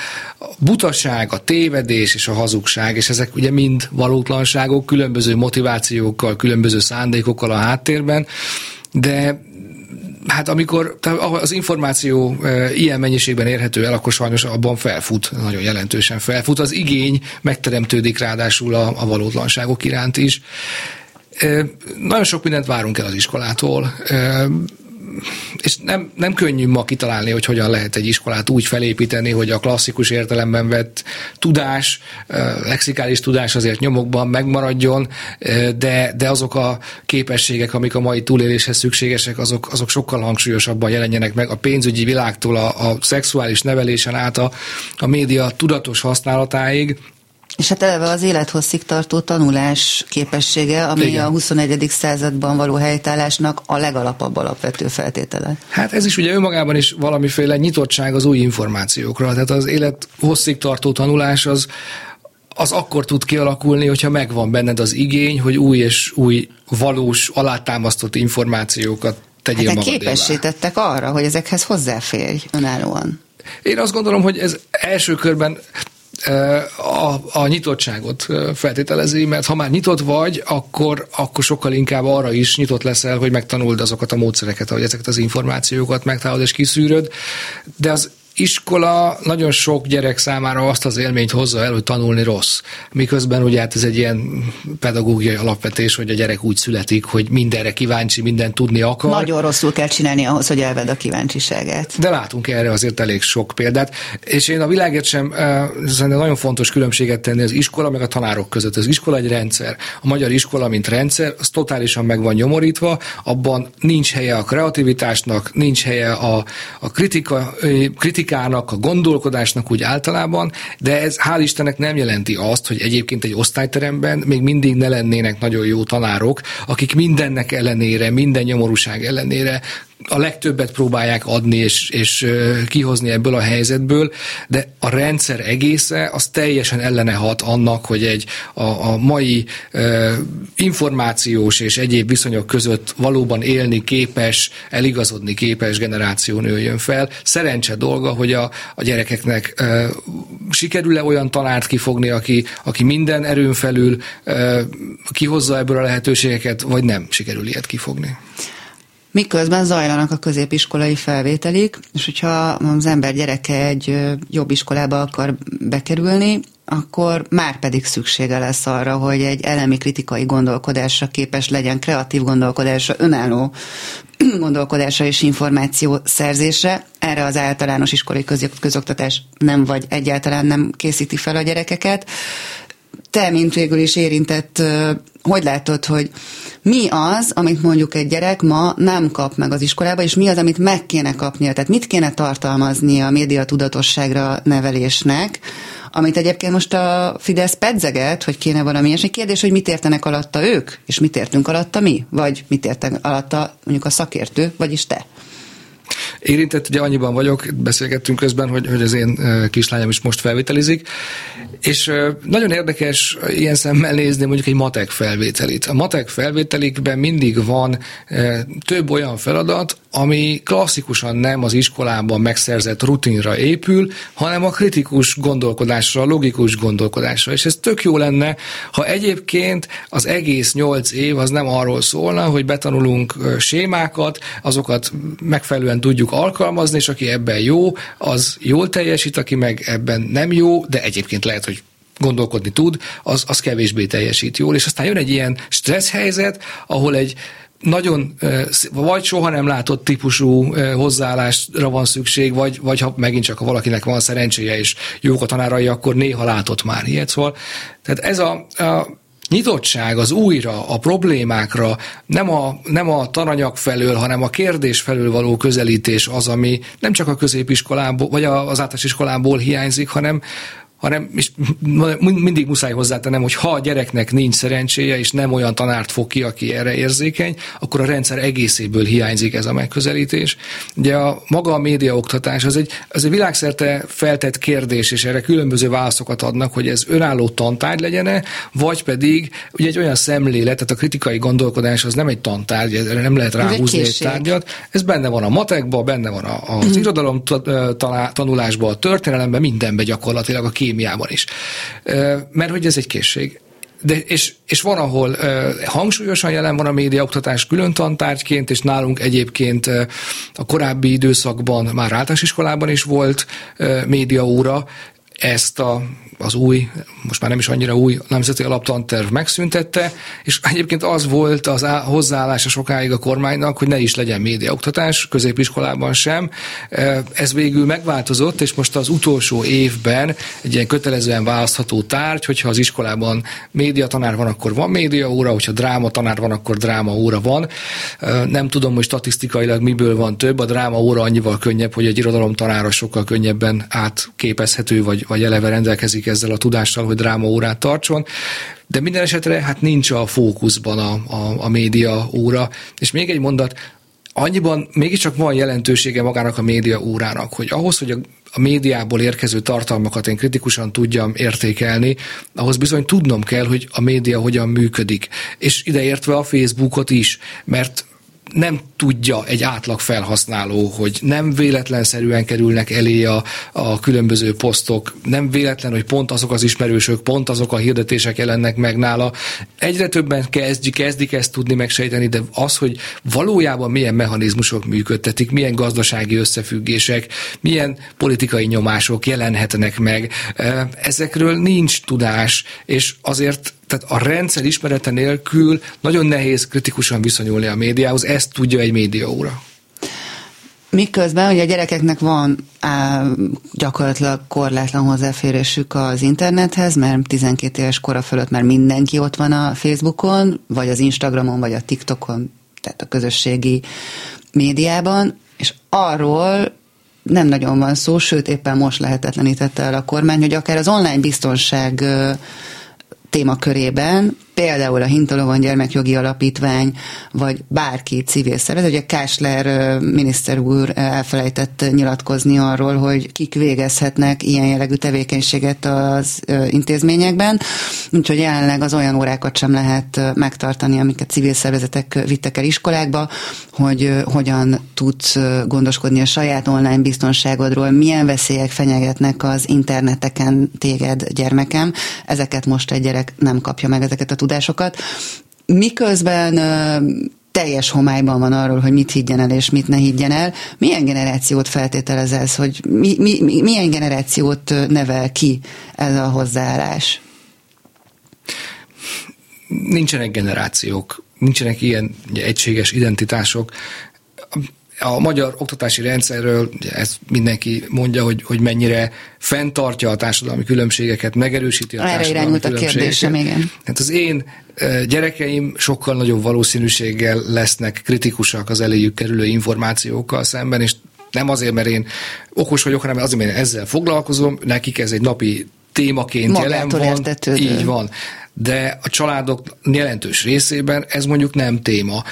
butaság, a tévedés és a hazugság, és ezek ugye mind valótlanságok, különböző motivációk, motivációkkal, különböző szándékokkal a háttérben, de hát amikor az információ e, ilyen mennyiségben érhető el, akkor sajnos abban felfut, nagyon jelentősen felfut. Az igény megteremtődik ráadásul a, a valótlanságok iránt is. E, nagyon sok mindent várunk el az iskolától e, és nem, nem könnyű ma kitalálni, hogy hogyan lehet egy iskolát úgy felépíteni, hogy a klasszikus értelemben vett tudás, lexikális tudás azért nyomokban megmaradjon, de, de azok a képességek, amik a mai túléléshez szükségesek, azok, azok sokkal hangsúlyosabban jelenjenek meg a pénzügyi világtól a, a szexuális nevelésen át a, a média tudatos használatáig, és hát eleve az élethosszig tartó tanulás képessége, ami Igen. a 21. században való helytállásnak a legalapabb alapvető feltétele. Hát ez is ugye önmagában is valamiféle nyitottság az új információkra. Tehát az élethosszig tartó tanulás az, az akkor tud kialakulni, hogyha megvan benned az igény, hogy új és új valós, alátámasztott információkat tegyél hát magadévá. képesítettek arra, hogy ezekhez hozzáférj önállóan. Én azt gondolom, hogy ez első körben a, a nyitottságot feltételezi, mert ha már nyitott vagy, akkor, akkor sokkal inkább arra is nyitott leszel, hogy megtanuld azokat a módszereket, hogy ezeket az információkat megtalálod és kiszűröd, de az iskola nagyon sok gyerek számára azt az élményt hozza el, hogy tanulni rossz. Miközben ugye hát ez egy ilyen pedagógiai alapvetés, hogy a gyerek úgy születik, hogy mindenre kíváncsi, minden tudni akar. Nagyon rosszul kell csinálni ahhoz, hogy elved a kíváncsiságát. De látunk erre azért elég sok példát. És én a világért sem szerintem nagyon fontos különbséget tenni az iskola meg a tanárok között. Az iskola egy rendszer. A magyar iskola, mint rendszer, az totálisan meg van nyomorítva, abban nincs helye a kreativitásnak, nincs helye a, a kritika, kritika kritikának, a gondolkodásnak úgy általában, de ez hál' Istennek nem jelenti azt, hogy egyébként egy osztályteremben még mindig ne lennének nagyon jó tanárok, akik mindennek ellenére, minden nyomorúság ellenére a legtöbbet próbálják adni és, és kihozni ebből a helyzetből, de a rendszer egésze az teljesen ellene hat annak, hogy egy a, a mai uh, információs és egyéb viszonyok között valóban élni képes, eligazodni képes generáció nőjön fel. Szerencse dolga, hogy a, a gyerekeknek uh, sikerül-e olyan tanárt kifogni, aki, aki minden erőn felül uh, kihozza ebből a lehetőségeket, vagy nem sikerül ilyet kifogni miközben zajlanak a középiskolai felvételik, és hogyha az ember gyereke egy jobb iskolába akar bekerülni, akkor már pedig szüksége lesz arra, hogy egy elemi kritikai gondolkodásra képes legyen, kreatív gondolkodásra, önálló gondolkodásra és információ szerzésre. Erre az általános iskolai közoktatás nem vagy egyáltalán nem készíti fel a gyerekeket. Te, mint végül is érintett, hogy látod, hogy mi az, amit mondjuk egy gyerek ma nem kap meg az iskolába, és mi az, amit meg kéne kapnia? Tehát mit kéne tartalmazni a média tudatosságra nevelésnek, amit egyébként most a Fidesz pedzeget, hogy kéne valami ilyesmi kérdés, hogy mit értenek alatta ők, és mit értünk alatta mi, vagy mit értek alatta mondjuk a szakértő, vagyis te. Érintett, ugye annyiban vagyok, beszélgettünk közben, hogy, hogy az én kislányom is most felvételizik, és nagyon érdekes ilyen szemmel nézni mondjuk egy matek felvételit. A matek felvételikben mindig van több olyan feladat, ami klasszikusan nem az iskolában megszerzett rutinra épül, hanem a kritikus gondolkodásra, a logikus gondolkodásra. És ez tök jó lenne, ha egyébként az egész nyolc év az nem arról szólna, hogy betanulunk sémákat, azokat megfelelően tudjuk alkalmazni, és aki ebben jó, az jól teljesít, aki meg ebben nem jó, de egyébként lehet, hogy gondolkodni tud, az, az kevésbé teljesít jól, és aztán jön egy ilyen stressz helyzet, ahol egy nagyon, vagy soha nem látott típusú hozzáállásra van szükség, vagy, vagy ha megint csak ha valakinek van szerencséje és jók a tanárai, akkor néha látott már ilyet. Szóval, tehát ez a, a nyitottság az újra, a problémákra, nem a, nem a tananyag felől, hanem a kérdés felől való közelítés az, ami nem csak a középiskolából, vagy az általános iskolából hiányzik, hanem, hanem és mindig muszáj hozzátennem, hogy ha a gyereknek nincs szerencséje, és nem olyan tanárt fog ki, aki erre érzékeny, akkor a rendszer egészéből hiányzik ez a megközelítés. Ugye a maga a médiaoktatás az egy, az egy világszerte feltett kérdés, és erre különböző válaszokat adnak, hogy ez önálló tantárgy legyen vagy pedig ugye egy olyan szemlélet, tehát a kritikai gondolkodás az nem egy tantárgy, erre nem lehet ráhúzni egy, tárgyat. Ez benne van a matekban, benne van az mm. irodalom tanulásban, a történelemben, mindenben gyakorlatilag a kém kémiában is. Mert hogy ez egy készség. De, és, és van, ahol uh, hangsúlyosan jelen van a médiaoktatás külön tantárgyként, és nálunk egyébként uh, a korábbi időszakban már általános iskolában is volt uh, médiaóra, ezt a az új, most már nem is annyira új nemzeti alaptanterv megszüntette, és egyébként az volt az hozzáállása sokáig a kormánynak, hogy ne is legyen médiaoktatás, középiskolában sem. Ez végül megváltozott, és most az utolsó évben egy ilyen kötelezően választható tárgy, hogyha az iskolában média tanár van, akkor van média óra, hogyha dráma tanár van, akkor dráma óra van. Nem tudom, hogy statisztikailag miből van több, a dráma óra annyival könnyebb, hogy egy irodalom tanára sokkal könnyebben átképezhető, vagy, vagy eleve rendelkezik rendelkezik ezzel a tudással, hogy dráma órát tartson, de minden esetre hát nincs a fókuszban a, a, a média óra. És még egy mondat, annyiban mégiscsak van jelentősége magának a média órának, hogy ahhoz, hogy a, a médiából érkező tartalmakat én kritikusan tudjam értékelni, ahhoz bizony tudnom kell, hogy a média hogyan működik. És ideértve a Facebookot is, mert nem tudja egy átlag felhasználó, hogy nem véletlenszerűen kerülnek elé a, a különböző posztok, nem véletlen, hogy pont azok az ismerősök, pont azok a hirdetések jelennek meg nála. Egyre többen kezdi, kezdik ezt tudni megsejteni, de az, hogy valójában milyen mechanizmusok működtetik, milyen gazdasági összefüggések, milyen politikai nyomások jelenhetnek meg, ezekről nincs tudás, és azért tehát a rendszer ismerete nélkül nagyon nehéz kritikusan viszonyulni a médiához, ezt tudja egy médiaóra. Miközben ugye a gyerekeknek van á, gyakorlatilag korlátlan hozzáférésük az internethez, mert 12 éves kora fölött már mindenki ott van a Facebookon, vagy az Instagramon, vagy a TikTokon, tehát a közösségi médiában, és arról nem nagyon van szó, sőt éppen most lehetetlenítette el a kormány, hogy akár az online biztonság témakörében például a Hintalovon Gyermekjogi Alapítvány, vagy bárki civil szervezet, ugye Kásler miniszter úr elfelejtett nyilatkozni arról, hogy kik végezhetnek ilyen jellegű tevékenységet az intézményekben, úgyhogy jelenleg az olyan órákat sem lehet megtartani, amiket civil szervezetek vittek el iskolákba, hogy hogyan tudsz gondoskodni a saját online biztonságodról, milyen veszélyek fenyegetnek az interneteken téged, gyermekem. Ezeket most egy gyerek nem kapja meg ezeket a tudásokat, miközben teljes homályban van arról, hogy mit higgyen el és mit ne higgyen el. Milyen generációt feltételez ez, hogy mi, mi, milyen generációt nevel ki ez a hozzáállás? Nincsenek generációk, nincsenek ilyen egységes identitások a magyar oktatási rendszerről ezt mindenki mondja, hogy, hogy mennyire fenntartja a társadalmi különbségeket, megerősíti a Erre társadalmi a kérdésem, igen. Hát az én gyerekeim sokkal nagyobb valószínűséggel lesznek kritikusak az eléjük kerülő információkkal szemben, és nem azért, mert én okos vagyok, hanem azért, mert én ezzel foglalkozom, nekik ez egy napi témaként Magától jelen van. Értetődő. Így van de a családok jelentős részében ez mondjuk nem téma.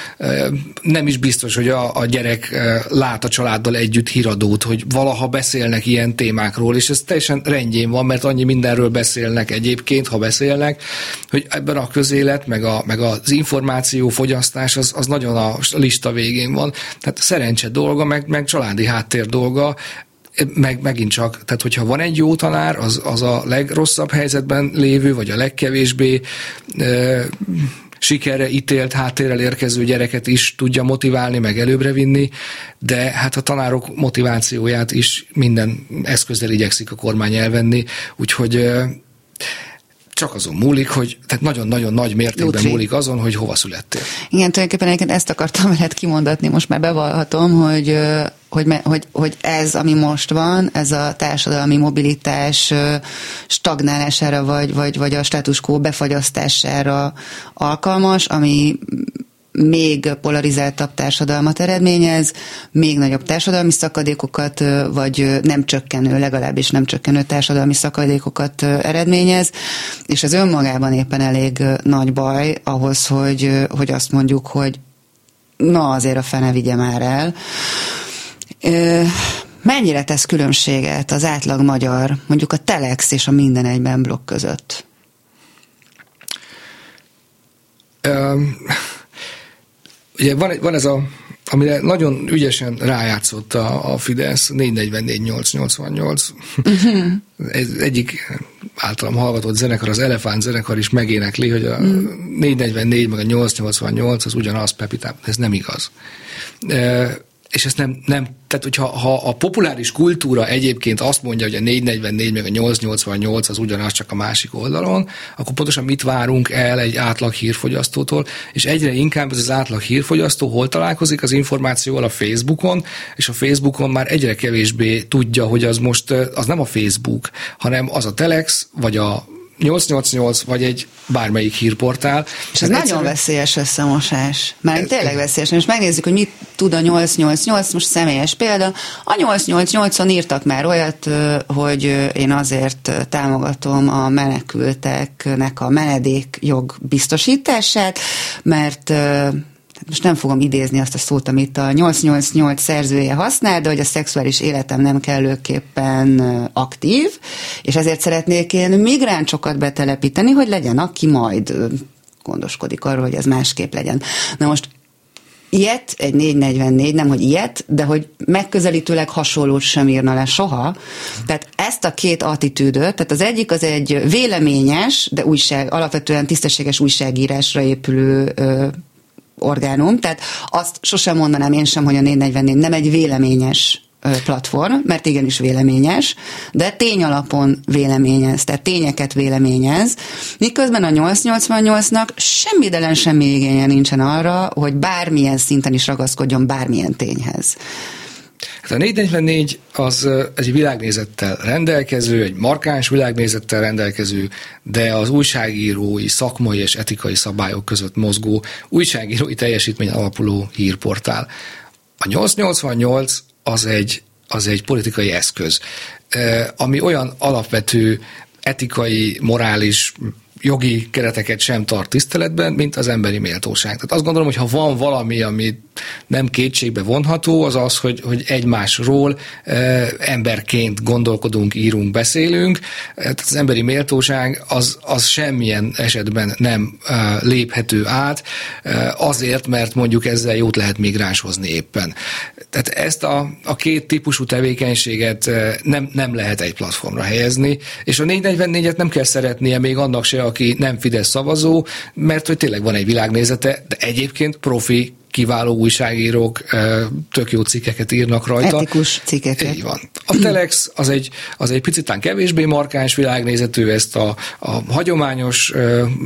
Nem is biztos, hogy a, a gyerek lát a családdal együtt híradót, hogy valaha beszélnek ilyen témákról, és ez teljesen rendjén van, mert annyi mindenről beszélnek egyébként, ha beszélnek, hogy ebben a közélet, meg, a, meg az információ fogyasztás az, az nagyon a lista végén van. Tehát szerencse dolga, meg, meg családi háttér dolga, meg megint csak, tehát hogyha van egy jó tanár, az, az a legrosszabb helyzetben lévő, vagy a legkevésbé e, sikerre ítélt háttérrel érkező gyereket is tudja motiválni, meg előbbre vinni, de hát a tanárok motivációját is minden eszközzel igyekszik a kormány elvenni, úgyhogy e, csak azon múlik, hogy tehát nagyon-nagyon nagy mértékben Lutri. múlik azon, hogy hova születtél. Igen, tulajdonképpen ezt akartam veled kimondani, most már bevallhatom, hogy hogy, hogy, hogy ez, ami most van, ez a társadalmi mobilitás stagnálására, vagy, vagy, vagy a status quo befagyasztására alkalmas, ami még polarizáltabb társadalmat eredményez, még nagyobb társadalmi szakadékokat, vagy nem csökkenő, legalábbis nem csökkenő társadalmi szakadékokat eredményez, és ez önmagában éppen elég nagy baj ahhoz, hogy, hogy azt mondjuk, hogy na azért a fene vigye már el. Mennyire tesz különbséget az átlag magyar, mondjuk a Telex és a Minden Egyben blokk között? Um Ugye van, van ez a, amire nagyon ügyesen rájátszott a, a Fidesz, 444-888. Uh-huh. Ez egyik általam hallgatott zenekar, az Elefánt zenekar is megénekli, hogy a uh-huh. 444 meg a 888 az ugyanaz Pepitában. Ez nem igaz és ezt nem, nem tehát hogyha ha a populáris kultúra egyébként azt mondja, hogy a 444 meg a 888 az ugyanaz csak a másik oldalon, akkor pontosan mit várunk el egy átlag hírfogyasztótól, és egyre inkább ez az átlag hírfogyasztó hol találkozik? Az információval a Facebookon, és a Facebookon már egyre kevésbé tudja, hogy az most az nem a Facebook, hanem az a Telex, vagy a 888 vagy egy bármelyik hírportál. És ez nagyon egyszerűen... veszélyes összemosás. Mert tényleg veszélyes. Most megnézzük, hogy mit tud a 888, most személyes példa. A 888-on írtak már olyat, hogy én azért támogatom a menekülteknek a menedékjog biztosítását, mert most nem fogom idézni azt a szót, amit a 888 szerzője használ, de hogy a szexuális életem nem kellőképpen aktív, és ezért szeretnék én migránsokat betelepíteni, hogy legyen, aki majd gondoskodik arról, hogy ez másképp legyen. Na most ilyet, egy 444, nem hogy ilyet, de hogy megközelítőleg hasonlót sem írna le soha. Tehát ezt a két attitűdöt, tehát az egyik az egy véleményes, de újság, alapvetően tisztességes újságírásra épülő ö, orgánum, tehát azt sosem mondanám én sem, hogy a 444 nem egy véleményes platform, mert igenis véleményes, de tény alapon véleményez, tehát tényeket véleményez, miközben a 888-nak semmi delen semmi igénye nincsen arra, hogy bármilyen szinten is ragaszkodjon bármilyen tényhez. Hát a 444 az egy világnézettel rendelkező, egy markáns világnézettel rendelkező, de az újságírói, szakmai és etikai szabályok között mozgó újságírói teljesítmény alapuló hírportál. A 888 az egy, az egy politikai eszköz, ami olyan alapvető etikai, morális, jogi kereteket sem tart tiszteletben, mint az emberi méltóság. Tehát azt gondolom, hogy ha van valami, ami nem kétségbe vonható, az az, hogy, hogy egymásról e, emberként gondolkodunk, írunk, beszélünk. Tehát az emberi méltóság az, az semmilyen esetben nem e, léphető át, e, azért, mert mondjuk ezzel jót lehet migránshozni éppen. Tehát ezt a, a két típusú tevékenységet e, nem, nem lehet egy platformra helyezni, és a 444-et nem kell szeretnie még annak se, aki nem Fidesz szavazó, mert hogy tényleg van egy világnézete, de egyébként profi kiváló újságírók tök jó cikkeket írnak rajta. Etikus cikkeket. Így van. A Telex az egy, az egy picit kevésbé markáns világnézetű, ezt a, a hagyományos,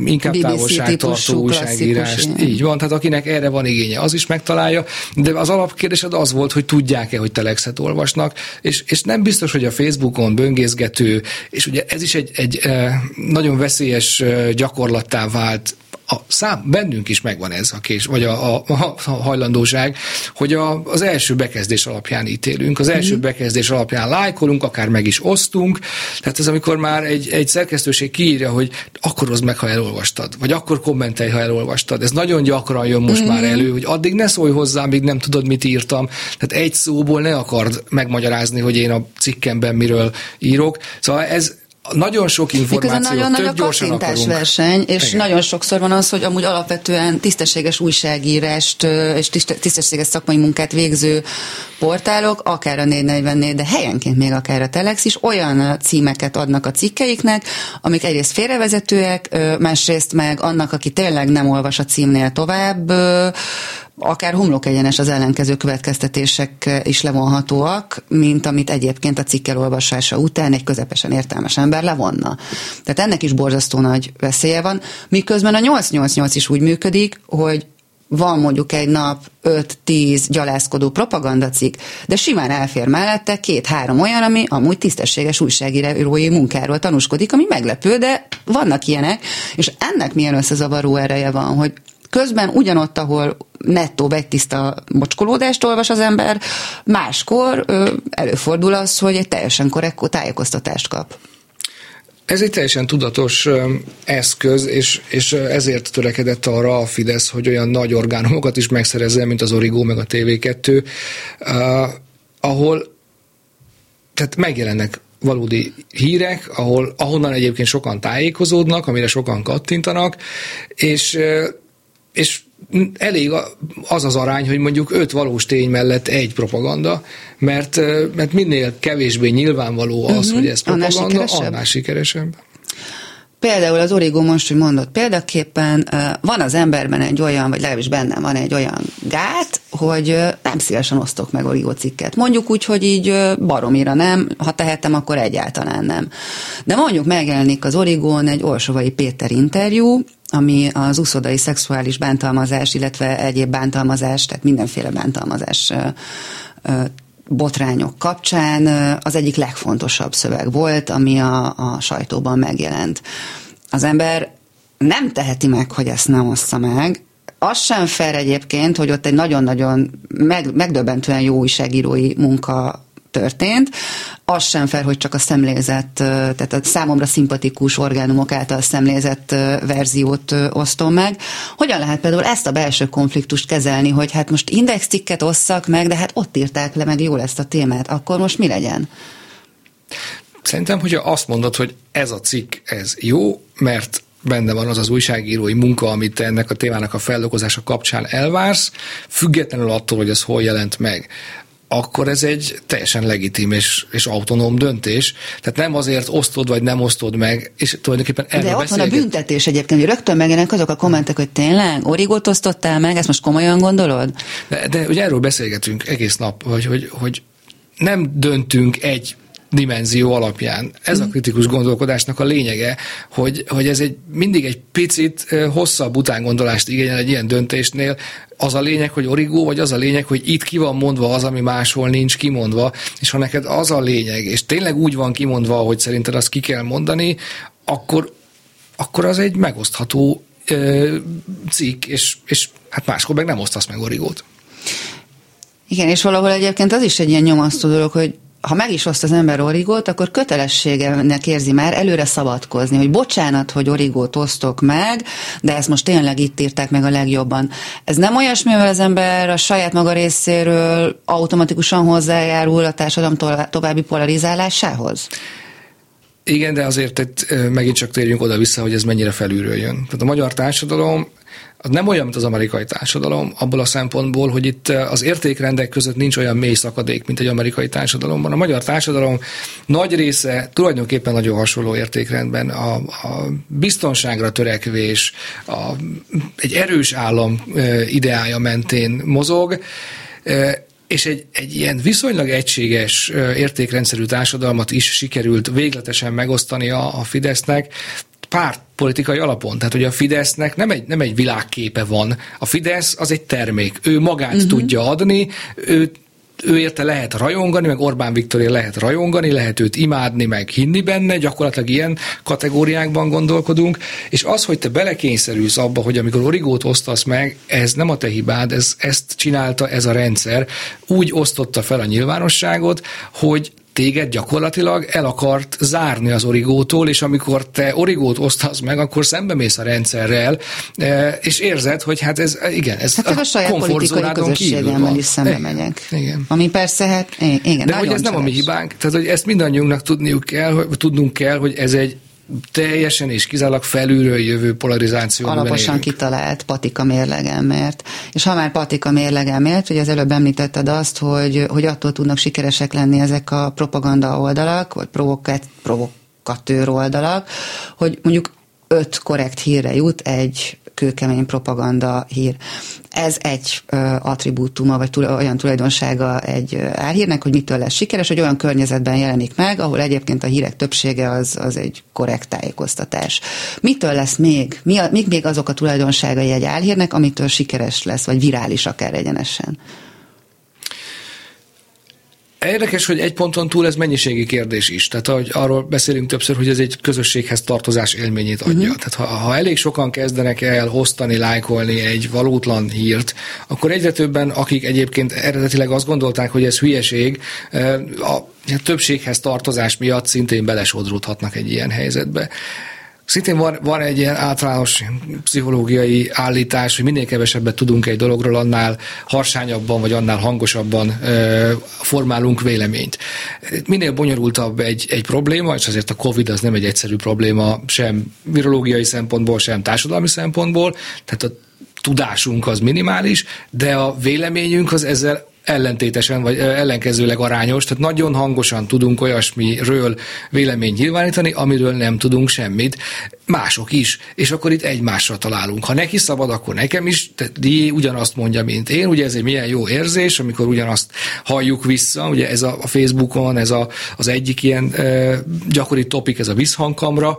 inkább BBC távolságtartó újságírást. Így van, tehát akinek erre van igénye, az is megtalálja, de az alapkérdésed az volt, hogy tudják-e, hogy Telexet olvasnak, és, és nem biztos, hogy a Facebookon böngészgető, és ugye ez is egy, egy nagyon veszélyes gyakorlattá vált a szám, bennünk is megvan ez a kés, vagy a, a, a hajlandóság, hogy a, az első bekezdés alapján ítélünk, az első mm. bekezdés alapján lájkolunk, akár meg is osztunk, tehát ez amikor már egy, egy szerkesztőség kiírja, hogy akkor hozd meg, ha elolvastad, vagy akkor kommentelj, ha elolvastad. Ez nagyon gyakran jön most mm. már elő, hogy addig ne szólj hozzá, míg nem tudod, mit írtam. Tehát egy szóból ne akard megmagyarázni, hogy én a cikkemben miről írok. Szóval ez nagyon sok információ, nagyon nagy a kattintásverseny, és Igen. nagyon sokszor van az, hogy amúgy alapvetően tisztességes újságírást és tisztességes szakmai munkát végző portálok, akár a 444, de helyenként még akár a Telex is olyan címeket adnak a cikkeiknek, amik egyrészt félrevezetőek, másrészt meg annak, aki tényleg nem olvas a címnél tovább, akár homlok egyenes az ellenkező következtetések is levonhatóak, mint amit egyébként a cikk olvasása után egy közepesen értelmes ember levonna. Tehát ennek is borzasztó nagy veszélye van, miközben a 888 is úgy működik, hogy van mondjuk egy nap 5-10 gyalászkodó propagandacik, de simán elfér mellette két-három olyan, ami amúgy tisztességes újságírói munkáról tanúskodik, ami meglepő, de vannak ilyenek, és ennek milyen összezavaró ereje van, hogy Közben ugyanott, ahol nettó tiszta mocskolódást olvas az ember, máskor ö, előfordul az, hogy egy teljesen korrekt tájékoztatást kap. Ez egy teljesen tudatos eszköz, és, és ezért törekedett arra a Fidesz, hogy olyan nagy orgánumokat is megszerezzen, mint az Origo meg a TV2, uh, ahol tehát megjelennek valódi hírek, ahol, ahonnan egyébként sokan tájékozódnak, amire sokan kattintanak, és és elég az az arány, hogy mondjuk öt valós tény mellett egy propaganda, mert, mert minél kevésbé nyilvánvaló az, uh-huh. hogy ez propaganda, annál sikeresebb. Annál sikeresebb. Például az Origo most, hogy mondott példaképpen, van az emberben egy olyan, vagy legalábbis bennem van egy olyan gát, hogy nem szívesen osztok meg Origo cikket. Mondjuk úgy, hogy így baromira nem, ha tehetem, akkor egyáltalán nem. De mondjuk megjelenik az Origón egy Orsovai Péter interjú, ami az uszodai szexuális bántalmazás, illetve egyéb bántalmazás, tehát mindenféle bántalmazás botrányok kapcsán az egyik legfontosabb szöveg volt, ami a, a sajtóban megjelent. Az ember nem teheti meg, hogy ezt nem ossza meg, az sem fel egyébként, hogy ott egy nagyon-nagyon meg, megdöbbentően jó újságírói munka történt, az sem fel, hogy csak a szemlézett, tehát a számomra szimpatikus orgánumok által szemlézett verziót osztom meg. Hogyan lehet például ezt a belső konfliktust kezelni, hogy hát most indexcikket osszak meg, de hát ott írták le meg jól ezt a témát, akkor most mi legyen? Szerintem, hogyha azt mondod, hogy ez a cikk, ez jó, mert benne van az az újságírói munka, amit ennek a témának a feldolgozása kapcsán elvársz, függetlenül attól, hogy ez hol jelent meg akkor ez egy teljesen legitim és, és autonóm döntés. Tehát nem azért osztod vagy nem osztod meg, és tulajdonképpen erről De ott van a büntetés egyébként, hogy rögtön megjelennek azok a kommentek, hogy tényleg origót osztottál meg, ezt most komolyan gondolod? De, de ugye erről beszélgetünk egész nap, hogy, hogy, hogy nem döntünk egy dimenzió alapján. Ez a mhm. kritikus gondolkodásnak a lényege, hogy, hogy ez egy mindig egy picit hosszabb utángondolást igényel egy ilyen döntésnél. Az a lényeg, hogy origó, vagy az a lényeg, hogy itt ki van mondva az, ami máshol nincs kimondva, és ha neked az a lényeg, és tényleg úgy van kimondva, hogy szerinted azt ki kell mondani, akkor, akkor az egy megosztható ö, cikk, és, és hát máskor meg nem osztasz meg origót. Igen, és valahol egyébként az is egy ilyen nyomasztó dolog, hogy ha meg is oszt az ember origót, akkor kötelességenek érzi már előre szabadkozni, hogy bocsánat, hogy origót osztok meg, de ezt most tényleg itt írták meg a legjobban. Ez nem olyasmi, mivel az ember a saját maga részéről automatikusan hozzájárul a társadalom további polarizálásához? Igen, de azért itt megint csak térjünk oda-vissza, hogy ez mennyire felülről jön. Tehát a magyar társadalom az nem olyan, mint az amerikai társadalom, abból a szempontból, hogy itt az értékrendek között nincs olyan mély szakadék, mint egy amerikai társadalomban. A magyar társadalom nagy része tulajdonképpen nagyon hasonló értékrendben. A, a biztonságra törekvés, a, egy erős állam ideája mentén mozog, és egy, egy ilyen viszonylag egységes értékrendszerű társadalmat is sikerült végletesen megosztani a, a Fidesznek, párt politikai alapon. Tehát, hogy a Fidesznek nem egy, nem egy világképe van. A Fidesz az egy termék. Ő magát uh-huh. tudja adni, ő ő érte lehet rajongani, meg Orbán Viktorért lehet rajongani, lehet őt imádni, meg hinni benne, gyakorlatilag ilyen kategóriákban gondolkodunk, és az, hogy te belekényszerülsz abba, hogy amikor origót osztasz meg, ez nem a te hibád, ez, ezt csinálta ez a rendszer, úgy osztotta fel a nyilvánosságot, hogy téged gyakorlatilag el akart zárni az origótól, és amikor te origót osztasz meg, akkor szembe mész a rendszerrel, e, és érzed, hogy hát ez, igen, ez hát a, a saját politikai közösségemmel is szembe megyek. Igen. Ami persze, hát igen, De hogy ez nem a mi hibánk, tehát hogy ezt mindannyiunknak tudniuk kell, hogy, tudnunk kell, hogy ez egy teljesen és kizárólag felülről jövő polarizáció. Alaposan kitalált patika mérlegelmért. És ha már patika mérlegelmért, hogy az előbb említetted azt, hogy, hogy attól tudnak sikeresek lenni ezek a propaganda oldalak, vagy provokat, provokatőr oldalak, hogy mondjuk öt korrekt hírre jut egy kőkemény propaganda hír. Ez egy attribútuma, vagy tula, olyan tulajdonsága egy álhírnek, hogy mitől lesz sikeres, hogy olyan környezetben jelenik meg, ahol egyébként a hírek többsége az, az egy korrekt tájékoztatás. Mitől lesz még? Mi a, mik még azok a tulajdonságai egy álhírnek, amitől sikeres lesz, vagy virális akár egyenesen? Érdekes, hogy egy ponton túl ez mennyiségi kérdés is. Tehát ahogy arról beszélünk többször, hogy ez egy közösséghez tartozás élményét adja. Uh-huh. Tehát ha, ha elég sokan kezdenek el hoztani, lájkolni egy valótlan hírt, akkor egyre többen, akik egyébként eredetileg azt gondolták, hogy ez hülyeség, a többséghez tartozás miatt szintén belesodródhatnak egy ilyen helyzetbe. Szintén van, van egy ilyen általános pszichológiai állítás, hogy minél kevesebbet tudunk egy dologról, annál harsányabban vagy annál hangosabban ö, formálunk véleményt. Minél bonyolultabb egy, egy probléma, és azért a COVID az nem egy egyszerű probléma sem virológiai szempontból, sem társadalmi szempontból, tehát a tudásunk az minimális, de a véleményünk az ezzel ellentétesen vagy ellenkezőleg arányos, tehát nagyon hangosan tudunk olyasmiről véleményt nyilvánítani, amiről nem tudunk semmit, mások is, és akkor itt egymásra találunk. Ha neki szabad, akkor nekem is, tehát Dié ugyanazt mondja, mint én, ugye ez egy milyen jó érzés, amikor ugyanazt halljuk vissza, ugye ez a, a Facebookon, ez a, az egyik ilyen e, gyakori topik, ez a visszhangkamra,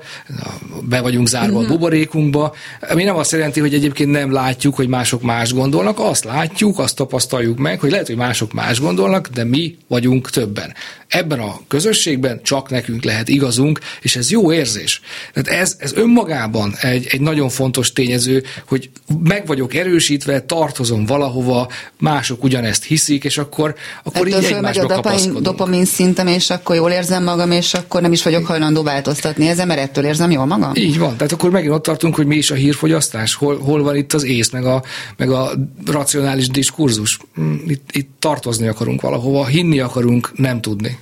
be vagyunk zárva uh-huh. a mhm. buborékunkba, ami nem azt jelenti, hogy egyébként nem látjuk, hogy mások más gondolnak, azt látjuk, azt tapasztaljuk meg, hogy lehet, hogy mások más gondolnak, de mi vagyunk többen. Ebben a közösségben csak nekünk lehet igazunk, és ez jó érzés. Tehát ez, ez önmagában egy, egy nagyon fontos tényező, hogy meg vagyok erősítve, tartozom valahova, mások ugyanezt hiszik, és akkor, akkor Ettől így egymásba a dopamin, dopamin szintem, és akkor jól érzem magam, és akkor nem is vagyok hajlandó változtatni ezen, mert ettől érzem jól magam? Így van. Tehát akkor megint ott tartunk, hogy mi is a hírfogyasztás, hol, hol van itt az ész, meg a, meg a racionális diskurzus. Mm, itt, tartozni akarunk valahova, hinni akarunk, nem tudni.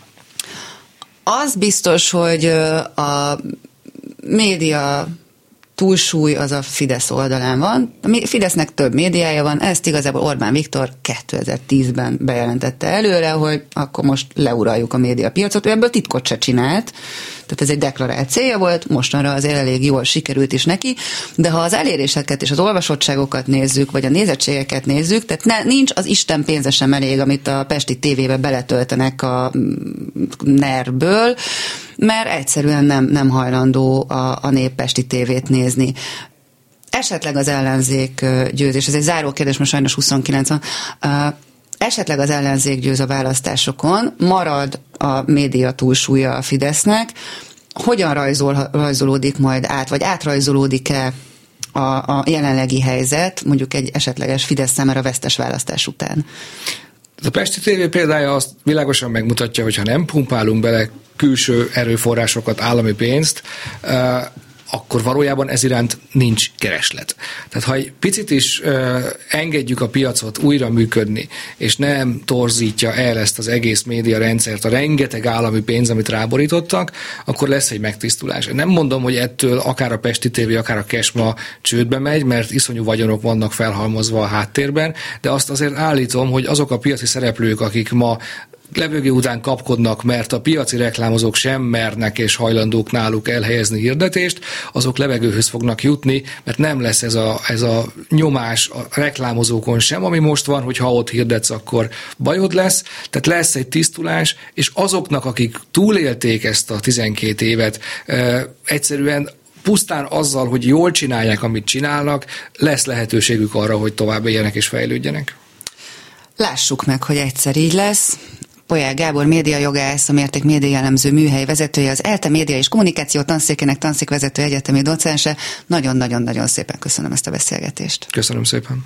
Az biztos, hogy a média túlsúly az a Fidesz oldalán van. A Fidesznek több médiája van, ezt igazából Orbán Viktor 2010-ben bejelentette előre, hogy akkor most leuraljuk a médiapiacot. Ő ebből titkot se csinált, tehát ez egy deklarált célja volt, mostanra azért elég jól sikerült is neki, de ha az eléréseket és az olvasottságokat nézzük, vagy a nézettségeket nézzük, tehát ne, nincs az Isten pénze sem elég, amit a Pesti tévébe beletöltenek a mm, NER-ből, mert egyszerűen nem, nem hajlandó a, a néppesti tévét nézni. Esetleg az ellenzék győzés, ez egy záró kérdés, most sajnos 29 van, esetleg az ellenzék győz a választásokon, marad a média túlsúlya a Fidesznek, hogyan rajzol, rajzolódik majd át, vagy átrajzolódik-e a, a jelenlegi helyzet, mondjuk egy esetleges Fidesz számára vesztes választás után? A Pesti TV példája azt világosan megmutatja, hogy ha nem pumpálunk bele külső erőforrásokat, állami pénzt, akkor valójában ez iránt nincs kereslet. Tehát ha egy picit is ö, engedjük a piacot újra működni, és nem torzítja el ezt az egész média rendszert, a rengeteg állami pénz, amit ráborítottak, akkor lesz egy megtisztulás. Nem mondom, hogy ettől akár a Pesti TV, akár a Kesma csődbe megy, mert iszonyú vagyonok vannak felhalmozva a háttérben, de azt azért állítom, hogy azok a piaci szereplők, akik ma levegő után kapkodnak, mert a piaci reklámozók sem mernek és hajlandók náluk elhelyezni hirdetést, azok levegőhöz fognak jutni, mert nem lesz ez a, ez a nyomás a reklámozókon sem, ami most van, hogy ha ott hirdetsz, akkor bajod lesz, tehát lesz egy tisztulás, és azoknak, akik túlélték ezt a 12 évet, egyszerűen pusztán azzal, hogy jól csinálják, amit csinálnak, lesz lehetőségük arra, hogy tovább éljenek és fejlődjenek. Lássuk meg, hogy egyszer így lesz. Polyá Gábor médiajogász, a Mérték Média Jellemző műhely vezetője, az ELTE Média és Kommunikáció tanszékének tanszékvezető egyetemi docense. Nagyon-nagyon-nagyon szépen köszönöm ezt a beszélgetést. Köszönöm szépen.